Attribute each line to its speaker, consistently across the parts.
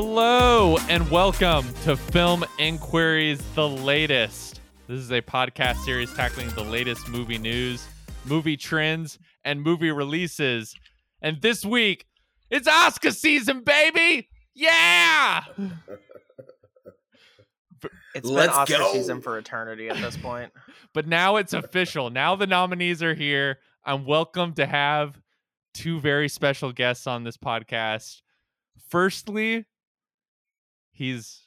Speaker 1: Hello and welcome to Film Inquiries, the latest. This is a podcast series tackling the latest movie news, movie trends, and movie releases. And this week, it's Oscar season, baby! Yeah!
Speaker 2: It's
Speaker 3: Let's
Speaker 2: been Oscar
Speaker 3: go.
Speaker 2: season for eternity at this point.
Speaker 1: But now it's official. Now the nominees are here. I'm welcome to have two very special guests on this podcast. Firstly, he's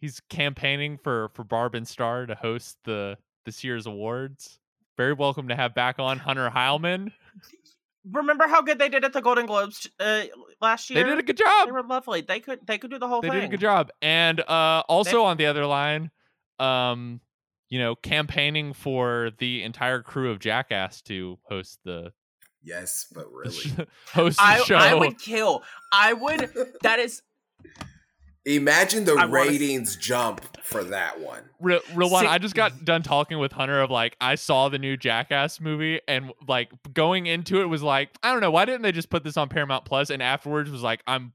Speaker 1: he's campaigning for for Barb and Star to host the this year's awards. Very welcome to have back on Hunter Heilman.
Speaker 2: Remember how good they did at the Golden Globes uh, last year?
Speaker 1: They did a good job.
Speaker 2: They were lovely. They could they could do the whole
Speaker 1: They
Speaker 2: thing.
Speaker 1: They did a good job. And uh also on the other line, um, you know, campaigning for the entire crew of Jackass to host the,
Speaker 3: Yes, but really.
Speaker 1: sh- host the
Speaker 2: I,
Speaker 1: show.
Speaker 2: I would kill. I would. That is.
Speaker 3: Imagine the
Speaker 2: I wanna-
Speaker 3: ratings jump for that one.
Speaker 1: Real, real one. I just got done talking with Hunter of like I saw the new Jackass movie and like going into it was like I don't know why didn't they just put this on Paramount Plus and afterwards was like I'm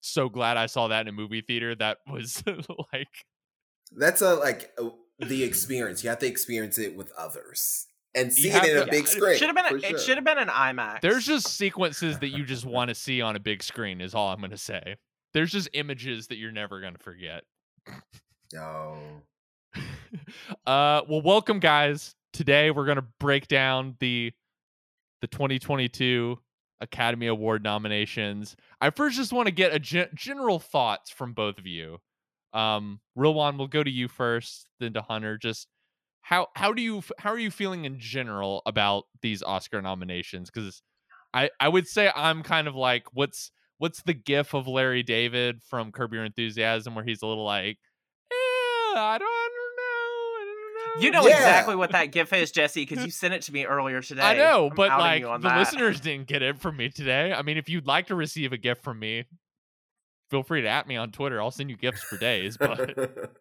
Speaker 1: so glad I saw that in a movie theater that was like
Speaker 3: That's a like uh, the experience. You have to experience it with others and see it in
Speaker 1: to-
Speaker 3: a big
Speaker 1: it
Speaker 3: screen.
Speaker 2: Should have been.
Speaker 3: for
Speaker 2: A,
Speaker 3: sure.
Speaker 2: It should have been an IMAX.
Speaker 1: there's just sequences that you just want to see on a big screen is all I'm gonna say. There's just images that you're never gonna forget.
Speaker 3: No.
Speaker 1: uh well welcome guys. Today we're gonna break down the the 2022 academy award nominations. I first just want to get a gen- general thoughts from both of you. Um Rilwan, we'll go to you first then to hunter. Just how how do you how are you feeling in general about these oscar nominations? Because i i would say i'm kind of like what's what's the gif of larry david from curb your enthusiasm where he's a little like eh, I don't, know. I don't know.
Speaker 2: You know
Speaker 3: Yeah.
Speaker 2: exactly what that GIF is, Jesse, because you sent it to me earlier today.
Speaker 1: I know,
Speaker 2: I'm
Speaker 1: but like the
Speaker 2: that.
Speaker 1: listeners didn't get it from me today. I mean, if you'd like to receive a gift from me, feel free to at me on Twitter. I'll send you gifts for days. But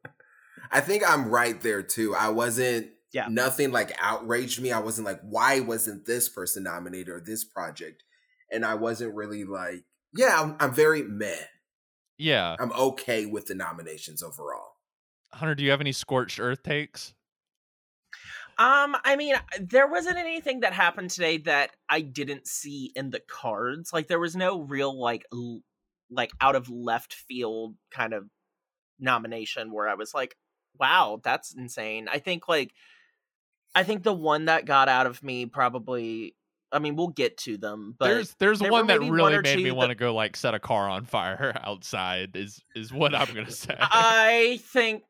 Speaker 3: I think I'm right there too. I wasn't
Speaker 2: Yeah.
Speaker 3: nothing like outraged me. I wasn't like, why wasn't this person nominated or this project? And I wasn't really like, yeah, I'm, I'm very meh.
Speaker 1: yeah,
Speaker 3: I'm okay with the nominations overall.
Speaker 1: Hunter, do you have any scorched earth takes?
Speaker 2: Um, I mean, there wasn't anything that happened today that I didn't see in the cards. Like, there was no real like, l- like out of left field kind of nomination where I was like, "Wow, that's insane." I think like, I think the one that got out of me probably. I mean, we'll get to them, but
Speaker 1: there's there's
Speaker 2: there
Speaker 1: one that
Speaker 2: maybe one
Speaker 1: really made me
Speaker 2: two
Speaker 1: want to go like set a car on fire outside. Is is what I'm gonna say.
Speaker 2: I think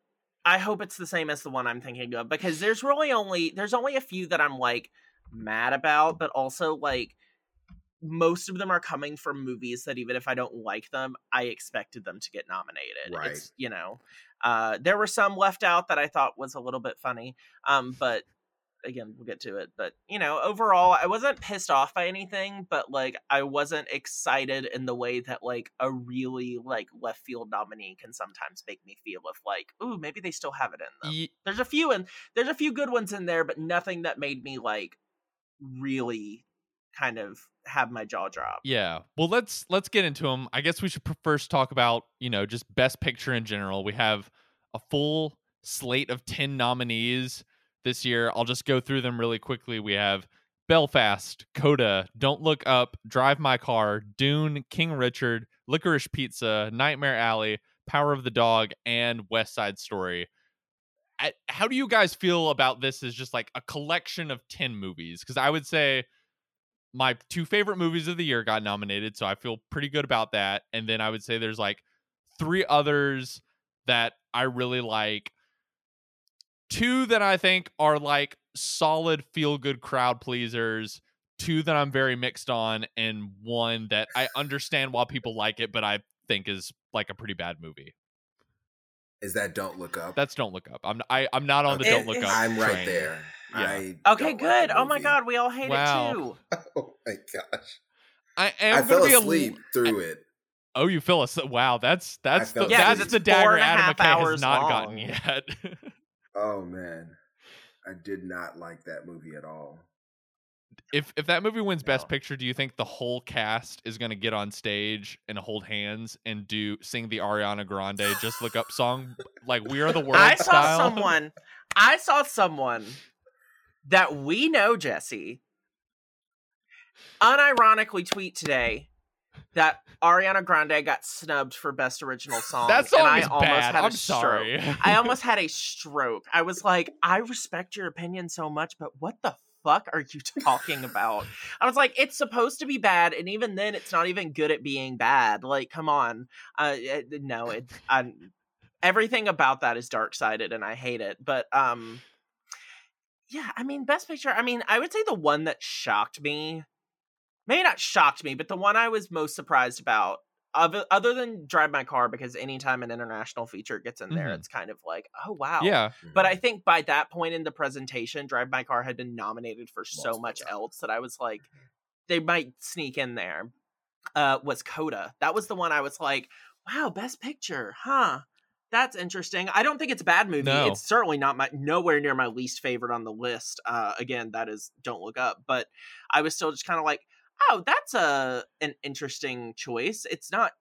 Speaker 2: I hope it's the same as the one I'm thinking of because there's really only there's only a few that I'm like mad about, but also like most of them are coming from movies that even if I don't like them, I expected them to get nominated.
Speaker 3: Right.
Speaker 2: It's you know, uh, there were some left out that I thought was a little bit funny, um, but again we'll get to it but you know overall i wasn't pissed off by anything but like i wasn't excited in the way that like a really like left field nominee can sometimes make me feel of like ooh maybe they still have it in them
Speaker 1: Ye-
Speaker 2: there's a few and there's a few good ones in there but nothing that made me like really kind of have my jaw drop
Speaker 1: Yeah. Well, let's let's get into them. I guess we should first talk about you know just best picture in general. We have a full slate of ten nominees this year. I'll just go through them really quickly. We have Belfast, Coda, Don't Look Up, Drive My Car, Dune, King Richard, Licorice Pizza, Nightmare Alley, Power of the Dog, and West Side Story. I- How do you guys feel about this as just like a collection of 10 movies? Because I would say my two favorite movies of the year got nominated, so I feel pretty good about that. And then I would say there's like three others that I really like. Two that I think are like solid feel good crowd pleasers, two that I'm very mixed on, and one that I understand why people like it, but I think is like a pretty bad movie.
Speaker 3: Is that Don't Look Up?
Speaker 1: That's Don't Look Up. I'm I, I'm not on the
Speaker 3: Okay.
Speaker 1: Don't Look Up.
Speaker 3: I'm right
Speaker 1: train.
Speaker 3: there.
Speaker 1: Yeah.
Speaker 3: I
Speaker 2: okay
Speaker 3: don't like
Speaker 2: good oh my god we all hate
Speaker 1: Wow.
Speaker 2: it too
Speaker 3: Oh my gosh.
Speaker 1: I
Speaker 3: I
Speaker 1: am
Speaker 3: fell
Speaker 1: gonna be a
Speaker 3: asleep through it.
Speaker 1: Oh, you feel us? Wow, that's that's the
Speaker 3: felt
Speaker 2: Yeah, 'cause
Speaker 1: that's the
Speaker 2: four
Speaker 1: dagger
Speaker 2: and a
Speaker 1: Adam McKay has not
Speaker 2: long.
Speaker 1: gotten yet.
Speaker 3: Oh man. I did not like that movie at all.
Speaker 1: if if that movie wins Best Picture, do you think the whole cast is going to get on stage and hold hands and do sing the Ariana Grande "Just Look Up" song, like "We Are the World"
Speaker 2: I saw someone. I saw someone that we know, Jesse, unironically tweet today that Ariana Grande got snubbed for Best Original Song.
Speaker 1: That song
Speaker 2: and I
Speaker 1: is
Speaker 2: almost
Speaker 1: bad.
Speaker 2: had a
Speaker 1: I'm
Speaker 2: stroke.
Speaker 1: sorry.
Speaker 2: I almost had a stroke. I was like, I respect your opinion so much, but what the fuck are you talking about? I was like, it's supposed to be bad, and even then, it's not even good at being bad. Like, come on. Uh, it- no, it. I, everything about that is dark sided, and I hate it. But um, yeah, I mean, best picture. I mean, I would say the one that shocked me, maybe not shocked me, but the one I was most surprised about. Other, other than drive my car because anytime an international feature gets in there
Speaker 1: Mhm.
Speaker 2: it's kind of like oh wow
Speaker 1: yeah,
Speaker 2: but I think by that point in the presentation, Drive My Car had been nominated for so
Speaker 3: Multiple
Speaker 2: much else that I was like, they might sneak in there. Uh, was Coda? That was the one I was like, wow, Best Picture, huh? That's interesting. I don't think it's a bad movie.
Speaker 1: No.
Speaker 2: It's certainly not my nowhere near my least favorite on the list. Uh, again, that is Don't Look Up. But I was still just kind of like, oh, that's a an interesting choice. It's not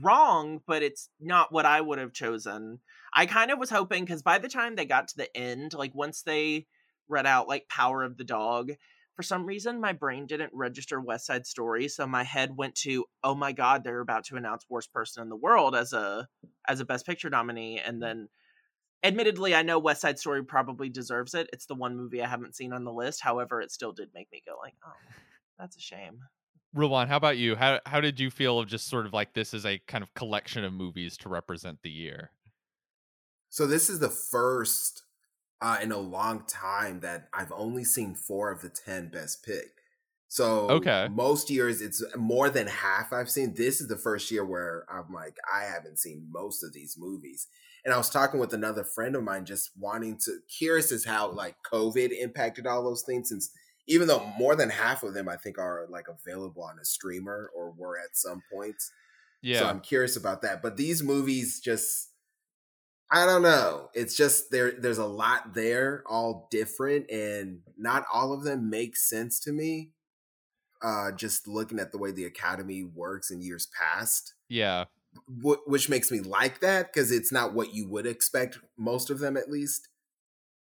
Speaker 2: wrong, but it's not what I would have chosen. I kind of was hoping because by the time they got to the end, like once they read out like Power of the Dog, for some reason my brain didn't register West Side Story, so my head went to, oh my god, they're about to announce Worst Person in the World as a as a Best Picture nominee, and then. Admittedly, I know West Side Story probably deserves it. It's the one movie I haven't seen on the list. However, it still did make me go like, "Oh, that's a shame."
Speaker 1: Ruwan, how about you? How how did you feel of just sort of like this is a kind of collection of movies to represent the year?
Speaker 3: So this is the first uh, in a long time that I've only seen four of the ten best pick. So
Speaker 1: Okay.
Speaker 3: most years it's more than half I've seen. This is the first year where I'm like I haven't seen most of these movies. And I was talking with another friend of mine, just wanting to curious as how like COVID impacted all those things. Since even though more than half of them I think are like available on a streamer or were at some points.
Speaker 1: Yeah,
Speaker 3: So I'm curious about that. But these movies just I don't know. It's just there there's a lot there, all different, and not all of them make sense to me. Uh just looking at the way the academy works in years past.
Speaker 1: yeah,
Speaker 3: Wh- which makes me like that because it's not what you would expect most of them at least.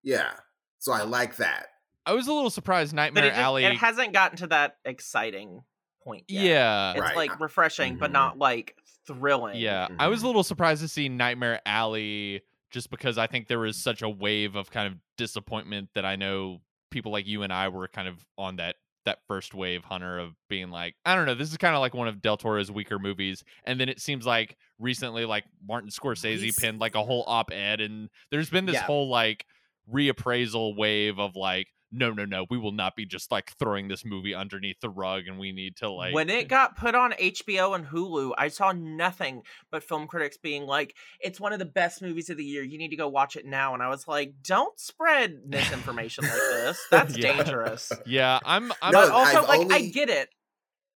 Speaker 3: Yeah. So I like that.
Speaker 1: I was a little surprised. Nightmare
Speaker 2: it, just,
Speaker 1: Alley.
Speaker 2: it hasn't gotten to that exciting point yet.
Speaker 1: yeah,
Speaker 2: it's
Speaker 3: Right.
Speaker 2: like refreshing, but
Speaker 3: Mhm.
Speaker 2: not like thrilling.
Speaker 1: Yeah, I was a
Speaker 3: Mhm.
Speaker 1: little surprised to see Nightmare Alley just because I think there was such a wave of kind of disappointment that I know people like you and I were kind of on that that first wave hunter of being like I don't know this is kind of like one of Del Toro's weaker movies and then it seems like recently like Martin Scorsese pinned like a whole op-ed and there's been this
Speaker 2: Yeah.
Speaker 1: whole like reappraisal wave of like no no no we will not be just like throwing this movie underneath the rug and we need to like
Speaker 2: when it got put on HBO and Hulu, I saw nothing but film critics being like, "It's one of the best movies of the year. You need to go watch it now." And I was like, "Don't spread misinformation like this. That's
Speaker 1: Yeah.
Speaker 2: dangerous."
Speaker 1: yeah I'm I'm
Speaker 2: But
Speaker 3: No,
Speaker 2: also,
Speaker 3: I've
Speaker 2: like, I get it.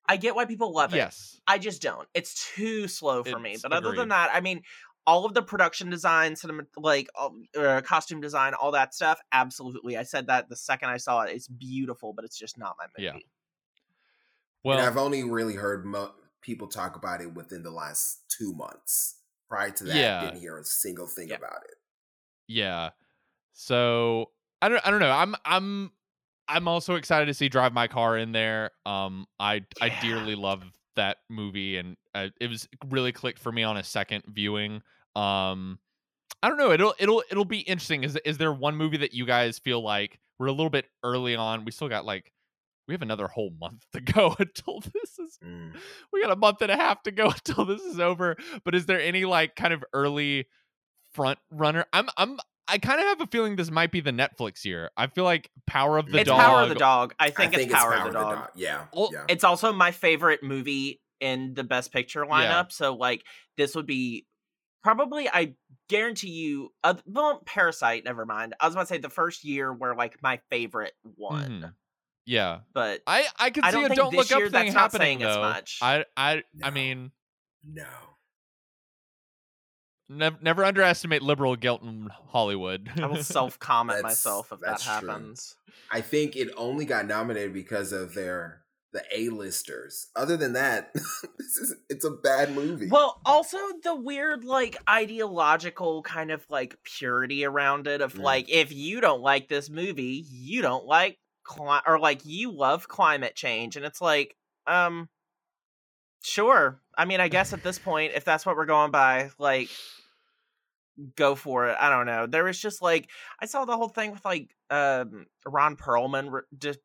Speaker 2: I get why people love it.
Speaker 1: yes
Speaker 2: I just don't. It's too slow for me.
Speaker 1: It's-
Speaker 2: But other than that, I mean, all of the production design, cinema, like uh, costume design, all that stuff, absolutely. I said that the second I saw it. It's beautiful, but it's just not my movie.
Speaker 1: Yeah.
Speaker 3: and
Speaker 1: well
Speaker 3: I've only really heard mo- people talk about it within the last two months. Prior to that,
Speaker 1: Yeah.
Speaker 3: didn't hear a single thing
Speaker 2: Yeah.
Speaker 3: about it.
Speaker 1: Yeah. So I don't I don't know. I'm I'm I'm also excited to see Drive My Car in there. Um I I dearly love that movie and uh, it was really clicked for me on a second viewing. Um I don't know. It'll it'll it'll be interesting. Is is there one movie that you guys feel like we're a little bit early on? We still got like we have another whole month to go until this is
Speaker 3: Mm.
Speaker 1: we got a month and a half to go until this is over. But is there any like kind of early front runner? I'm I'm I kind of have a feeling this might be the Netflix year. I feel like Power of the
Speaker 2: it's
Speaker 1: Dog.
Speaker 2: Power of the Dog. I think,
Speaker 3: I
Speaker 2: it's, Power of the Dog.
Speaker 3: Yeah.
Speaker 1: Well,
Speaker 3: yeah.
Speaker 2: It's also my favorite movie in the Best Picture lineup.
Speaker 1: Yeah.
Speaker 2: So, like, this would be probably, I guarantee you, uh, well, Parasite, never mind. I was about to say the first year where, like, my favorite one.
Speaker 1: Mhm. Yeah,
Speaker 2: But
Speaker 1: I I could
Speaker 2: I
Speaker 1: see
Speaker 2: don't
Speaker 1: a don't
Speaker 2: this
Speaker 1: look up
Speaker 2: year
Speaker 1: thing
Speaker 2: that's not
Speaker 1: happening
Speaker 2: saying as
Speaker 1: though.
Speaker 2: much.
Speaker 1: I I I mean
Speaker 3: no.
Speaker 1: never, never underestimate liberal guilt in Hollywood.
Speaker 2: I will self comment myself if that
Speaker 3: that's true.
Speaker 2: happens.
Speaker 3: I think it only got nominated because of their the A-listers. Other than that, this is it's a bad movie.
Speaker 2: Well, also the weird, like, ideological kind of like purity around it of
Speaker 3: Mm.
Speaker 2: like, if you don't like this movie, you don't like cli- or like you love climate change, and it's like, um, sure. I mean, I guess at this point, if that's what we're going by, like, go for it. I don't know. There was just like I saw the whole thing with like um Ron Perlman re- just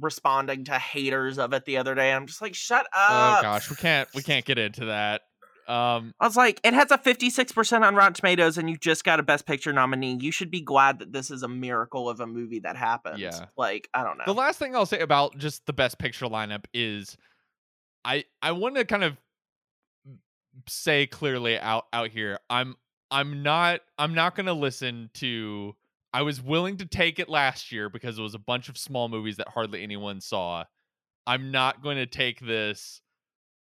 Speaker 2: responding to haters of it the other day. I'm just like, shut up.
Speaker 1: oh gosh, we can't we can't get into that. Um,
Speaker 2: I was like, it has a 56% on Rotten Tomatoes, and you just got a Best Picture nominee. You should be glad that this is a miracle of a movie that happened.
Speaker 1: Yeah.
Speaker 2: Like, I don't know.
Speaker 1: The last thing I'll say about just the best picture lineup is I I want to kind of say clearly out out here I'm I'm not I'm not going to listen to I was willing to take it last year because it was a bunch of small movies that hardly anyone saw. I'm not going to take this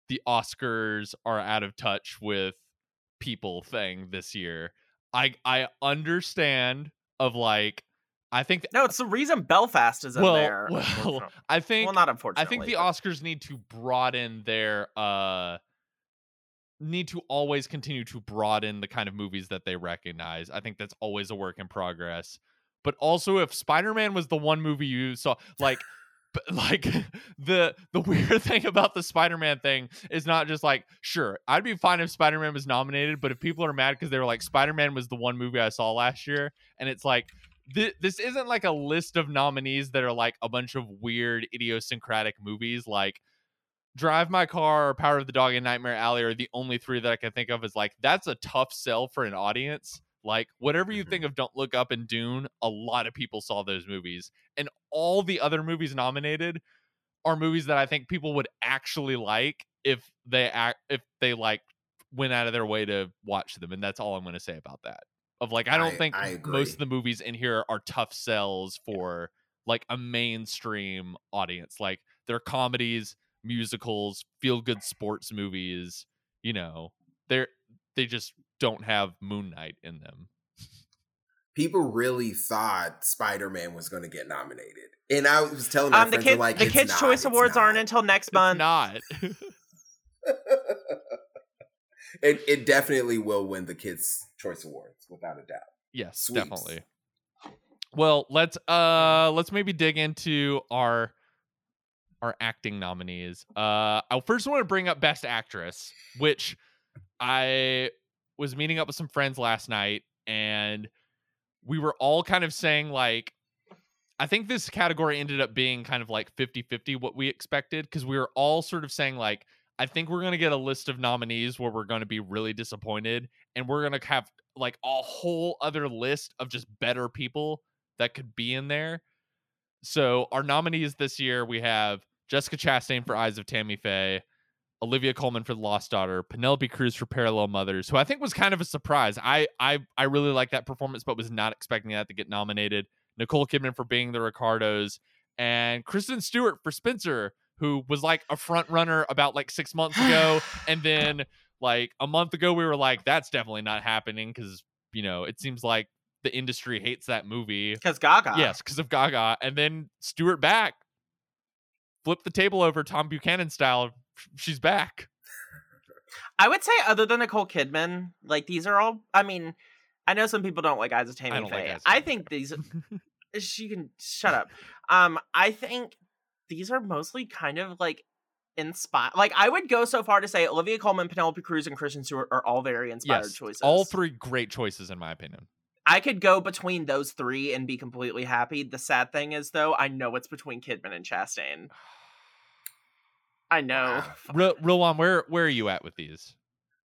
Speaker 1: the Oscars are out of touch with people thing this year. I I understand of like I think
Speaker 2: no, it's the reason Belfast is in there.
Speaker 1: well. I think
Speaker 2: well, not unfortunately.
Speaker 1: I think the Oscars need to broaden their uh need to always continue to broaden the kind of movies that they recognize. I think that's always a work in progress. But also if Spider-Man was the one movie you saw like like the the weird thing about the Spider-Man thing is not just like sure I'd be fine if Spider-Man was nominated but if people are mad because they were like Spider-Man was the one movie I saw last year and it's like thi- this isn't like a list of nominees that are like a bunch of weird idiosyncratic movies like Drive My Car or Power of the Dog and Nightmare Alley are the only three that I can think of as like that's a tough sell for an audience. Like whatever you
Speaker 3: Mhm.
Speaker 1: think of Don't Look Up and Dune, a lot of people saw those movies. And all the other movies nominated are movies that I think people would actually like if they act if they like went out of their way to watch them. And that's all I'm gonna say about that. Of like I don't
Speaker 3: I-
Speaker 1: think
Speaker 3: I
Speaker 1: most of the movies in here are tough sells for like a mainstream audience. Like they're comedies, musicals, feel good sports movies, you know. They're they just don't have Moon Knight in them.
Speaker 3: People really thought Spider-Man was going to get nominated, and I was telling my
Speaker 2: Um, the
Speaker 3: friends,
Speaker 2: kid,
Speaker 3: I'm like,
Speaker 2: the
Speaker 3: "It's
Speaker 2: Kids'
Speaker 3: not,
Speaker 2: Choice
Speaker 3: it's
Speaker 2: Awards
Speaker 3: not."
Speaker 2: aren't until next
Speaker 1: It's
Speaker 2: month.
Speaker 1: not.
Speaker 3: it it definitely will win the Kids Choice Awards without a doubt.
Speaker 1: yes,
Speaker 3: Sweeps.
Speaker 1: definitely. Well, let's uh let's maybe dig into our our acting nominees. Uh I first want to bring up best actress, which I was meeting up with some friends last night and we were all kind of saying like I think this category ended up being kind of like 50-50 what we expected because we were all sort of saying like I think we're going to get a list of nominees where we're going to be really disappointed and we're going to have like a whole other list of just better people that could be in there. So our nominees this year we have Jessica Chastain for Eyes of Tammy Faye, Olivia Colman for The Lost Daughter, Penelope Cruz for Parallel Mothers, who I think was kind of a surprise. I I I really like that performance, but was not expecting that to get nominated. Nicole Kidman for Being the Ricardos, and Kristen Stewart for Spencer, who was like a front runner about like six months ago, and then like a month ago we were like, that's definitely not happening because you know it seems like the industry hates that movie.
Speaker 2: Because Gaga.
Speaker 1: Yes, because of Gaga, and then Stewart back, flip the table over Tom Buchanan style. She's back.
Speaker 2: I would say, other than Nicole Kidman, like these are all. I mean, I know some people don't like Eyes of Tammy
Speaker 1: I like
Speaker 2: I think these. She can shut up. Um, I think these are mostly kind of like inspired. Like I would go so far to say Olivia Colman, Penelope Cruz, and Kristen Stewart are all very inspired
Speaker 1: yes,
Speaker 2: choices.
Speaker 1: all three great choices in my opinion.
Speaker 2: I could go between those three and be completely happy. The sad thing is, though, I know it's between Kidman and Chastain. I know.
Speaker 3: Wow.
Speaker 1: Real, real where where are you at with these?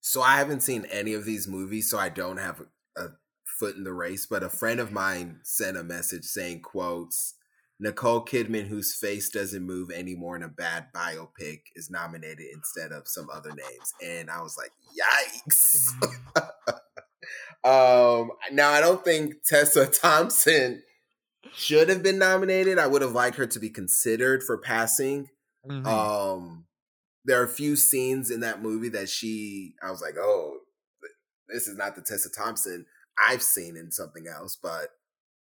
Speaker 3: So I haven't seen any of these movies, so I don't have a, a foot in the race. But a friend of mine sent a message saying, "quotes Nicole Kidman, whose face doesn't move anymore in a bad biopic, is nominated instead of some other names." And I was like, "Yikes!" um, now I don't think Tessa Thompson should have been nominated. I would have liked her to be considered for passing.
Speaker 1: Mhm.
Speaker 3: Um, there are a few scenes in that movie that she, I was like, oh, this is not the Tessa Thompson I've seen in something else, but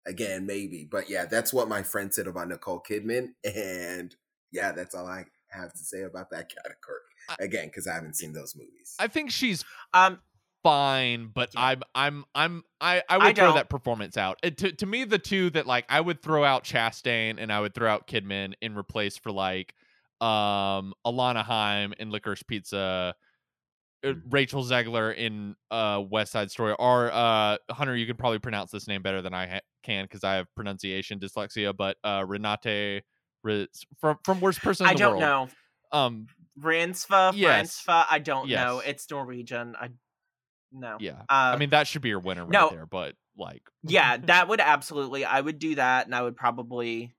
Speaker 3: again, maybe. But yeah, that's what my friend said about Nicole Kidman, and yeah, that's all I have to say about that category. Again, because I haven't seen those movies.
Speaker 1: I think she's
Speaker 2: Um,
Speaker 1: fine, but
Speaker 2: Yeah.
Speaker 1: I'm I'm I'm I I would
Speaker 2: I
Speaker 1: throw that performance out. It, to to me, the two that like I would throw out Chastain and I would throw out Kidman in replace for like um Alana Haim in Licorice Pizza. uh,
Speaker 3: Mm.
Speaker 1: Rachel Zegler in uh West Side Story or uh Hunter you could probably pronounce this name better than I ha- can because I have pronunciation dyslexia but uh Renate Re- from from worst person in
Speaker 2: I don't
Speaker 1: world
Speaker 2: know.
Speaker 1: um
Speaker 2: Ransfa,
Speaker 1: Yes.
Speaker 2: Ransfa, I don't know. It's Norwegian. I no.
Speaker 1: yeah
Speaker 2: Uh,
Speaker 1: I mean that should be your winner right
Speaker 2: no.
Speaker 1: there but like
Speaker 2: yeah, that would absolutely. I would do that, and I would probably,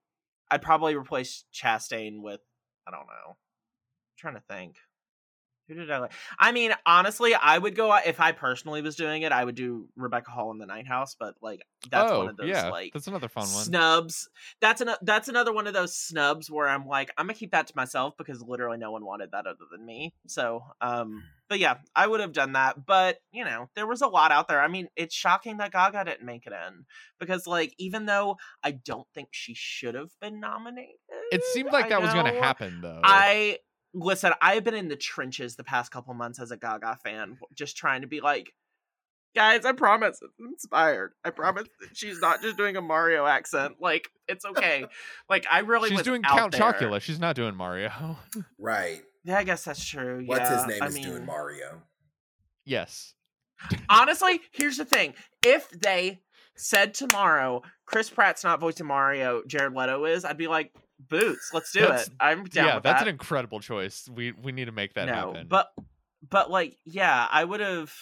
Speaker 2: I'd probably replace Chastain with, I don't know. I'm trying to think. Who did I like? I mean, honestly, I would go if I personally was doing it. I would do Rebecca Hall in the Night House, but like that's
Speaker 1: oh
Speaker 2: one of those
Speaker 1: yeah
Speaker 2: like
Speaker 1: that's another fun one
Speaker 2: snubs. That's an that's another one of those snubs where I'm like, I'm gonna keep that to myself because literally no one wanted that other than me. So, um, but yeah, I would have done that. But you know, there was a lot out there. I mean, it's shocking that Gaga didn't make it in because, like, even though I don't think she should have been nominated,
Speaker 1: It seemed like that was going to happen, though.
Speaker 2: I listen. I've been in the trenches the past couple months as a Gaga fan, just trying to be like, guys, I promise it's inspired. I promise she's not just doing a Mario accent. Like it's okay. like I really
Speaker 1: she's
Speaker 2: was
Speaker 1: doing
Speaker 2: out
Speaker 1: Count
Speaker 2: there.
Speaker 1: Chocula. She's not doing Mario.
Speaker 3: right.
Speaker 2: Yeah, I guess that's true.
Speaker 3: What's
Speaker 2: yeah,
Speaker 3: his name
Speaker 2: I
Speaker 3: is
Speaker 2: mean,
Speaker 3: doing Mario.
Speaker 1: yes.
Speaker 2: honestly, here's the thing: if they said tomorrow Chris Pratt's not voicing Mario, Jared Leto is, I'd be like, boots, let's do
Speaker 1: That's-
Speaker 2: it. I'm down
Speaker 1: yeah, that's
Speaker 2: that.
Speaker 1: an incredible choice. We we need to make that
Speaker 2: no,
Speaker 1: happen.
Speaker 2: but but like, yeah, I would have.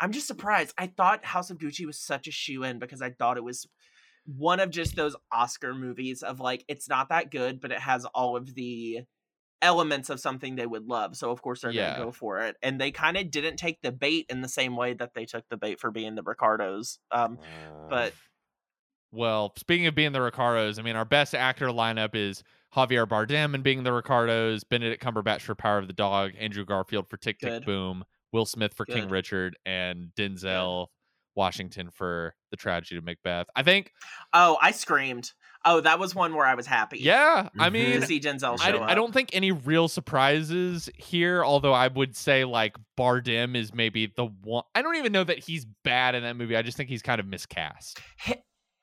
Speaker 2: I'm just surprised. I thought House of Gucci was such a shoe in because I thought it was one of just those Oscar movies of like it's not that good, but it has all of the elements of something they would love. So of course they're
Speaker 1: Yeah.
Speaker 2: gonna go for it. And they kind of didn't take the bait in the same way that they took the bait for being the Ricardos. Um, but
Speaker 1: well, speaking of being the Ricardos, I mean, our best actor lineup is Javier Bardem and being the Ricardos, Benedict Cumberbatch for Power of the Dog, Andrew Garfield for Tick Tick
Speaker 2: Good.
Speaker 1: Boom, Will Smith for King Richard, and Denzel Washington for The Tragedy of Macbeth. I think,
Speaker 2: oh, I screamed. Oh, that was one where I was happy.
Speaker 1: yeah, I mean,
Speaker 2: To see Denzel
Speaker 1: I,
Speaker 2: show
Speaker 1: I
Speaker 2: up.
Speaker 1: don't think any real surprises here, although I would say like Bardem is maybe the one. I don't even know that he's bad in that movie. I just think he's kind of miscast.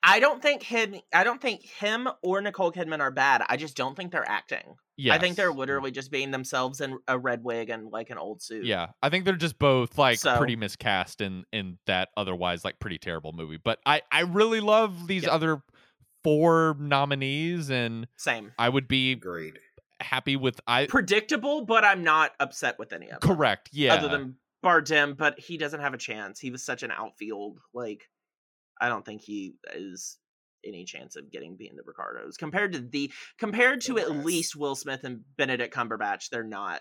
Speaker 2: Hi- I don't think him. I don't think him or Nicole Kidman are bad. I just don't think they're acting.
Speaker 1: Yeah,
Speaker 2: I think they're mm. literally just being themselves in a red wig and like an old suit.
Speaker 1: Yeah, I think they're just both like
Speaker 2: So-
Speaker 1: pretty miscast in in that otherwise like pretty terrible movie. But I I really love these
Speaker 2: Yep.
Speaker 1: other four nominees, and
Speaker 2: Same.
Speaker 1: I would be
Speaker 3: Agreed.
Speaker 1: happy with I
Speaker 2: Predictable, but I'm not upset with any of them.
Speaker 1: correct. Yeah,
Speaker 2: Other than Bardem, but he doesn't have a chance. He was such an outfield. Like, I don't think he is any chance of getting being the Ricardos compared to the compared to
Speaker 3: The
Speaker 2: at least Will Smith and Benedict Cumberbatch. They're not.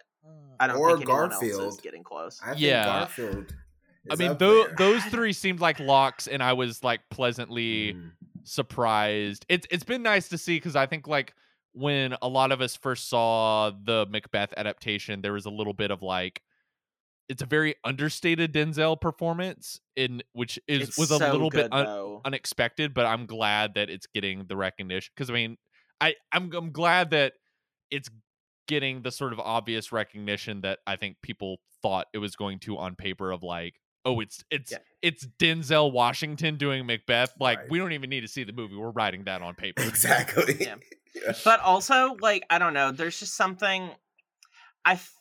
Speaker 2: I don't
Speaker 3: Or
Speaker 2: think anyone else
Speaker 3: Garfield.
Speaker 2: is getting close.
Speaker 3: I think
Speaker 1: Yeah.
Speaker 3: Garfield.
Speaker 1: I mean
Speaker 3: up
Speaker 1: those those three seemed like locks, and I was like pleasantly.
Speaker 3: Mm.
Speaker 1: surprised. It's it's been nice to see because I think like when a lot of us first saw the Macbeth adaptation, there was a little bit of like it's a very understated Denzel performance in which is
Speaker 2: It's
Speaker 1: was a
Speaker 2: so
Speaker 1: little
Speaker 2: good,
Speaker 1: bit un- unexpected, but I'm glad that it's getting the recognition because I mean I I'm I'm glad that it's getting the sort of obvious recognition that I think people thought it was going to on paper of like oh it's it's
Speaker 2: Yeah.
Speaker 1: it's Denzel Washington doing Macbeth like
Speaker 3: Right.
Speaker 1: we don't even need to see the movie we're writing that on paper
Speaker 3: Exactly.
Speaker 2: Yeah.
Speaker 3: Yeah.
Speaker 2: but also like i don't know there's just something i f-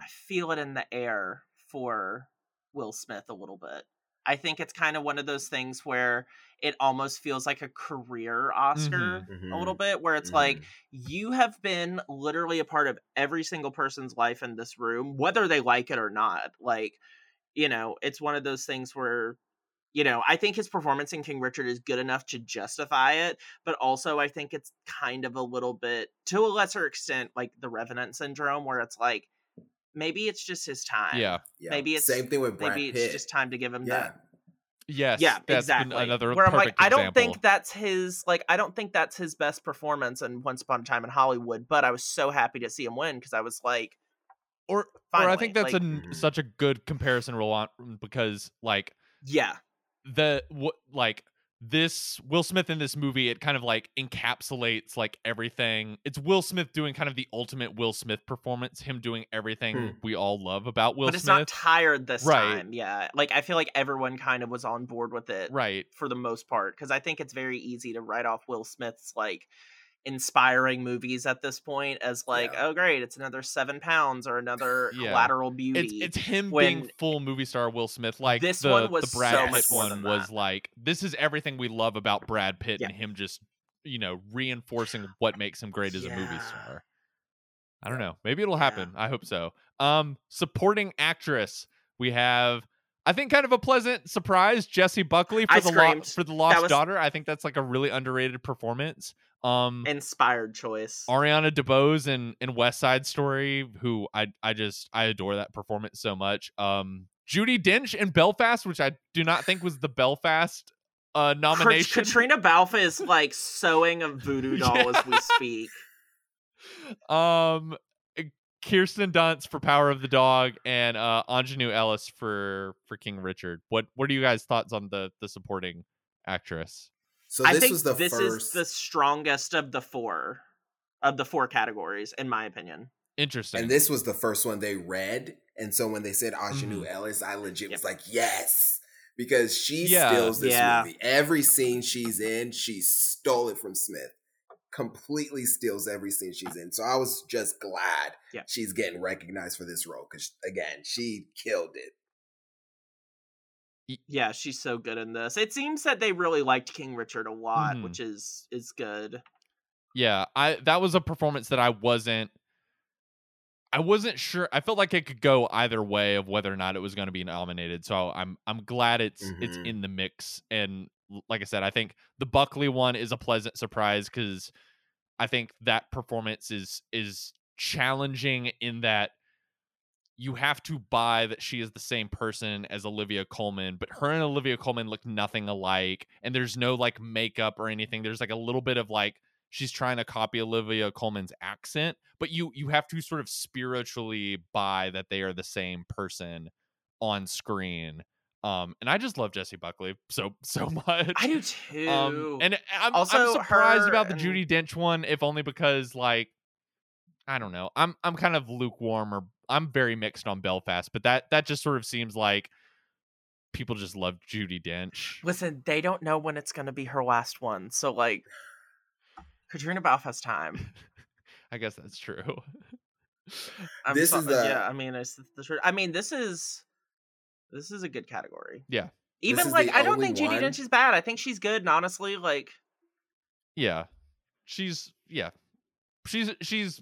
Speaker 2: i feel it in the air for will smith a little bit i think it's kind of one of those things where it almost feels like a career oscar a little bit where it's like
Speaker 3: Mhm.
Speaker 2: you have been literally a part of every single person's life in this room whether they like it or not like you know it's one of those things where you know i think his performance in king richard is good enough to justify it but also i think it's kind of a little bit to a lesser extent like the revenant syndrome where it's like maybe it's just his time
Speaker 1: yeah
Speaker 3: Yeah.
Speaker 2: maybe it's-
Speaker 3: same thing with Brad
Speaker 2: maybe
Speaker 3: Pitt.
Speaker 2: it's just time to give him
Speaker 3: yeah.
Speaker 2: that
Speaker 1: yes
Speaker 2: yeah
Speaker 1: that's been
Speaker 2: exactly
Speaker 1: another
Speaker 2: where i'm like
Speaker 1: perfect
Speaker 2: i don't think that's his like i don't think that's his best performance in once upon a time in hollywood but i was so happy to see him win because i was like
Speaker 1: or or I think that's
Speaker 2: like,
Speaker 1: a
Speaker 3: Mhm.
Speaker 1: such a good comparison roll on because like
Speaker 2: yeah,
Speaker 1: the what like this Will Smith in this movie it kind of like encapsulates like everything. It's Will Smith doing kind of the ultimate Will Smith performance, him doing everything
Speaker 3: Hmm.
Speaker 1: we all love about Will Smith.
Speaker 2: but it's
Speaker 1: Smith.
Speaker 2: not tired this
Speaker 1: Right.
Speaker 2: time. Yeah, like I feel like everyone kind of was on board with it
Speaker 1: right.
Speaker 2: for the most part because I think it's very easy to write off Will Smith's like inspiring movies at this point as like,
Speaker 3: Yeah.
Speaker 2: oh great, it's another seven pounds or another
Speaker 1: Yeah.
Speaker 2: collateral beauty.
Speaker 1: It's it's him
Speaker 2: when-
Speaker 1: being full movie star Will Smith. Like
Speaker 2: This
Speaker 1: the,
Speaker 2: one was
Speaker 1: the Brad
Speaker 2: so
Speaker 1: Pitt one was
Speaker 2: that.
Speaker 1: like this is everything we love about Brad Pitt
Speaker 2: Yeah.
Speaker 1: and him just you know reinforcing what makes him great as a movie star. I don't know. Maybe it'll happen. I hope so. Um, supporting actress we have. I think kind of a pleasant surprise, Jessie Buckley for
Speaker 2: I
Speaker 1: the lo- for the Lost
Speaker 2: was-
Speaker 1: Daughter. I think that's like a really underrated performance. Um,
Speaker 2: inspired choice.
Speaker 1: Ariana DeBose in in West Side Story, who I I just I adore that performance so much. Um, Judi Dench in Belfast, which I do not think was the Belfast uh nomination.
Speaker 2: Caitríona Balfe is like sewing a voodoo doll as we speak.
Speaker 1: um, eh, Kirsten Dunst for Power of the Dog and uh Aunjanue Ellis for for King Richard. What what are you guys' thoughts on the the supporting actress?
Speaker 3: So
Speaker 2: I
Speaker 3: this
Speaker 2: think
Speaker 3: was the
Speaker 2: this
Speaker 3: first.
Speaker 2: is the strongest of the four of the four categories, in my opinion.
Speaker 1: Interesting.
Speaker 3: And this was the first one they read. And so when they said Aunjanue
Speaker 1: Mhm.
Speaker 3: Ellis, I legit was like, yes. Because she
Speaker 1: Yeah.
Speaker 3: steals this
Speaker 2: Yeah.
Speaker 3: movie. Every scene she's in, she stole it from Smith. Completely steals every scene she's in. So I was just glad
Speaker 2: Yeah.
Speaker 3: she's getting recognized for this role. Because again, she killed it.
Speaker 2: Yeah, she's so good in this. It seems that they really liked King Richard a lot,
Speaker 1: Mhm.
Speaker 2: which is is good.
Speaker 1: Yeah, I that was a performance that I wasn't I wasn't sure. I felt like it could go either way of whether or not it was going to be nominated. So I'm I'm glad it's it's
Speaker 3: Mhm.
Speaker 1: in the mix and like I said, I think the Buckley one is a pleasant surprise cuz I think that performance is is challenging in that you have to buy that she is the same person as Olivia Colman, but her and Olivia Colman look nothing alike, and there's no like makeup or anything. There's like a little bit of like she's trying to copy Olivia Colman's accent, but you you have to sort of spiritually buy that they are the same person on screen. Um, and I just love Jessie Buckley so so much.
Speaker 2: I do too.
Speaker 1: Um, and I'm,
Speaker 2: Also,
Speaker 1: I'm surprised about the
Speaker 2: and-
Speaker 1: Judi Dench one, if only because like I don't know. I'm I'm kind of lukewarm or I'm very mixed on Belfast, but that that just sort of seems like people just love Judi Dench.
Speaker 2: Listen, they don't know when it's going to be her last one, so like Caitríona Balfe has time.
Speaker 1: I guess that's true.
Speaker 2: I'm
Speaker 3: This
Speaker 2: so-
Speaker 3: is uh, the-
Speaker 2: yeah. I mean, it's the truth. I mean, this is this is a good category.
Speaker 1: Yeah.
Speaker 2: Even like I don't think Judy
Speaker 3: one-
Speaker 2: Dench is bad. I think she's good. And honestly, like
Speaker 1: yeah. She's yeah. She's she's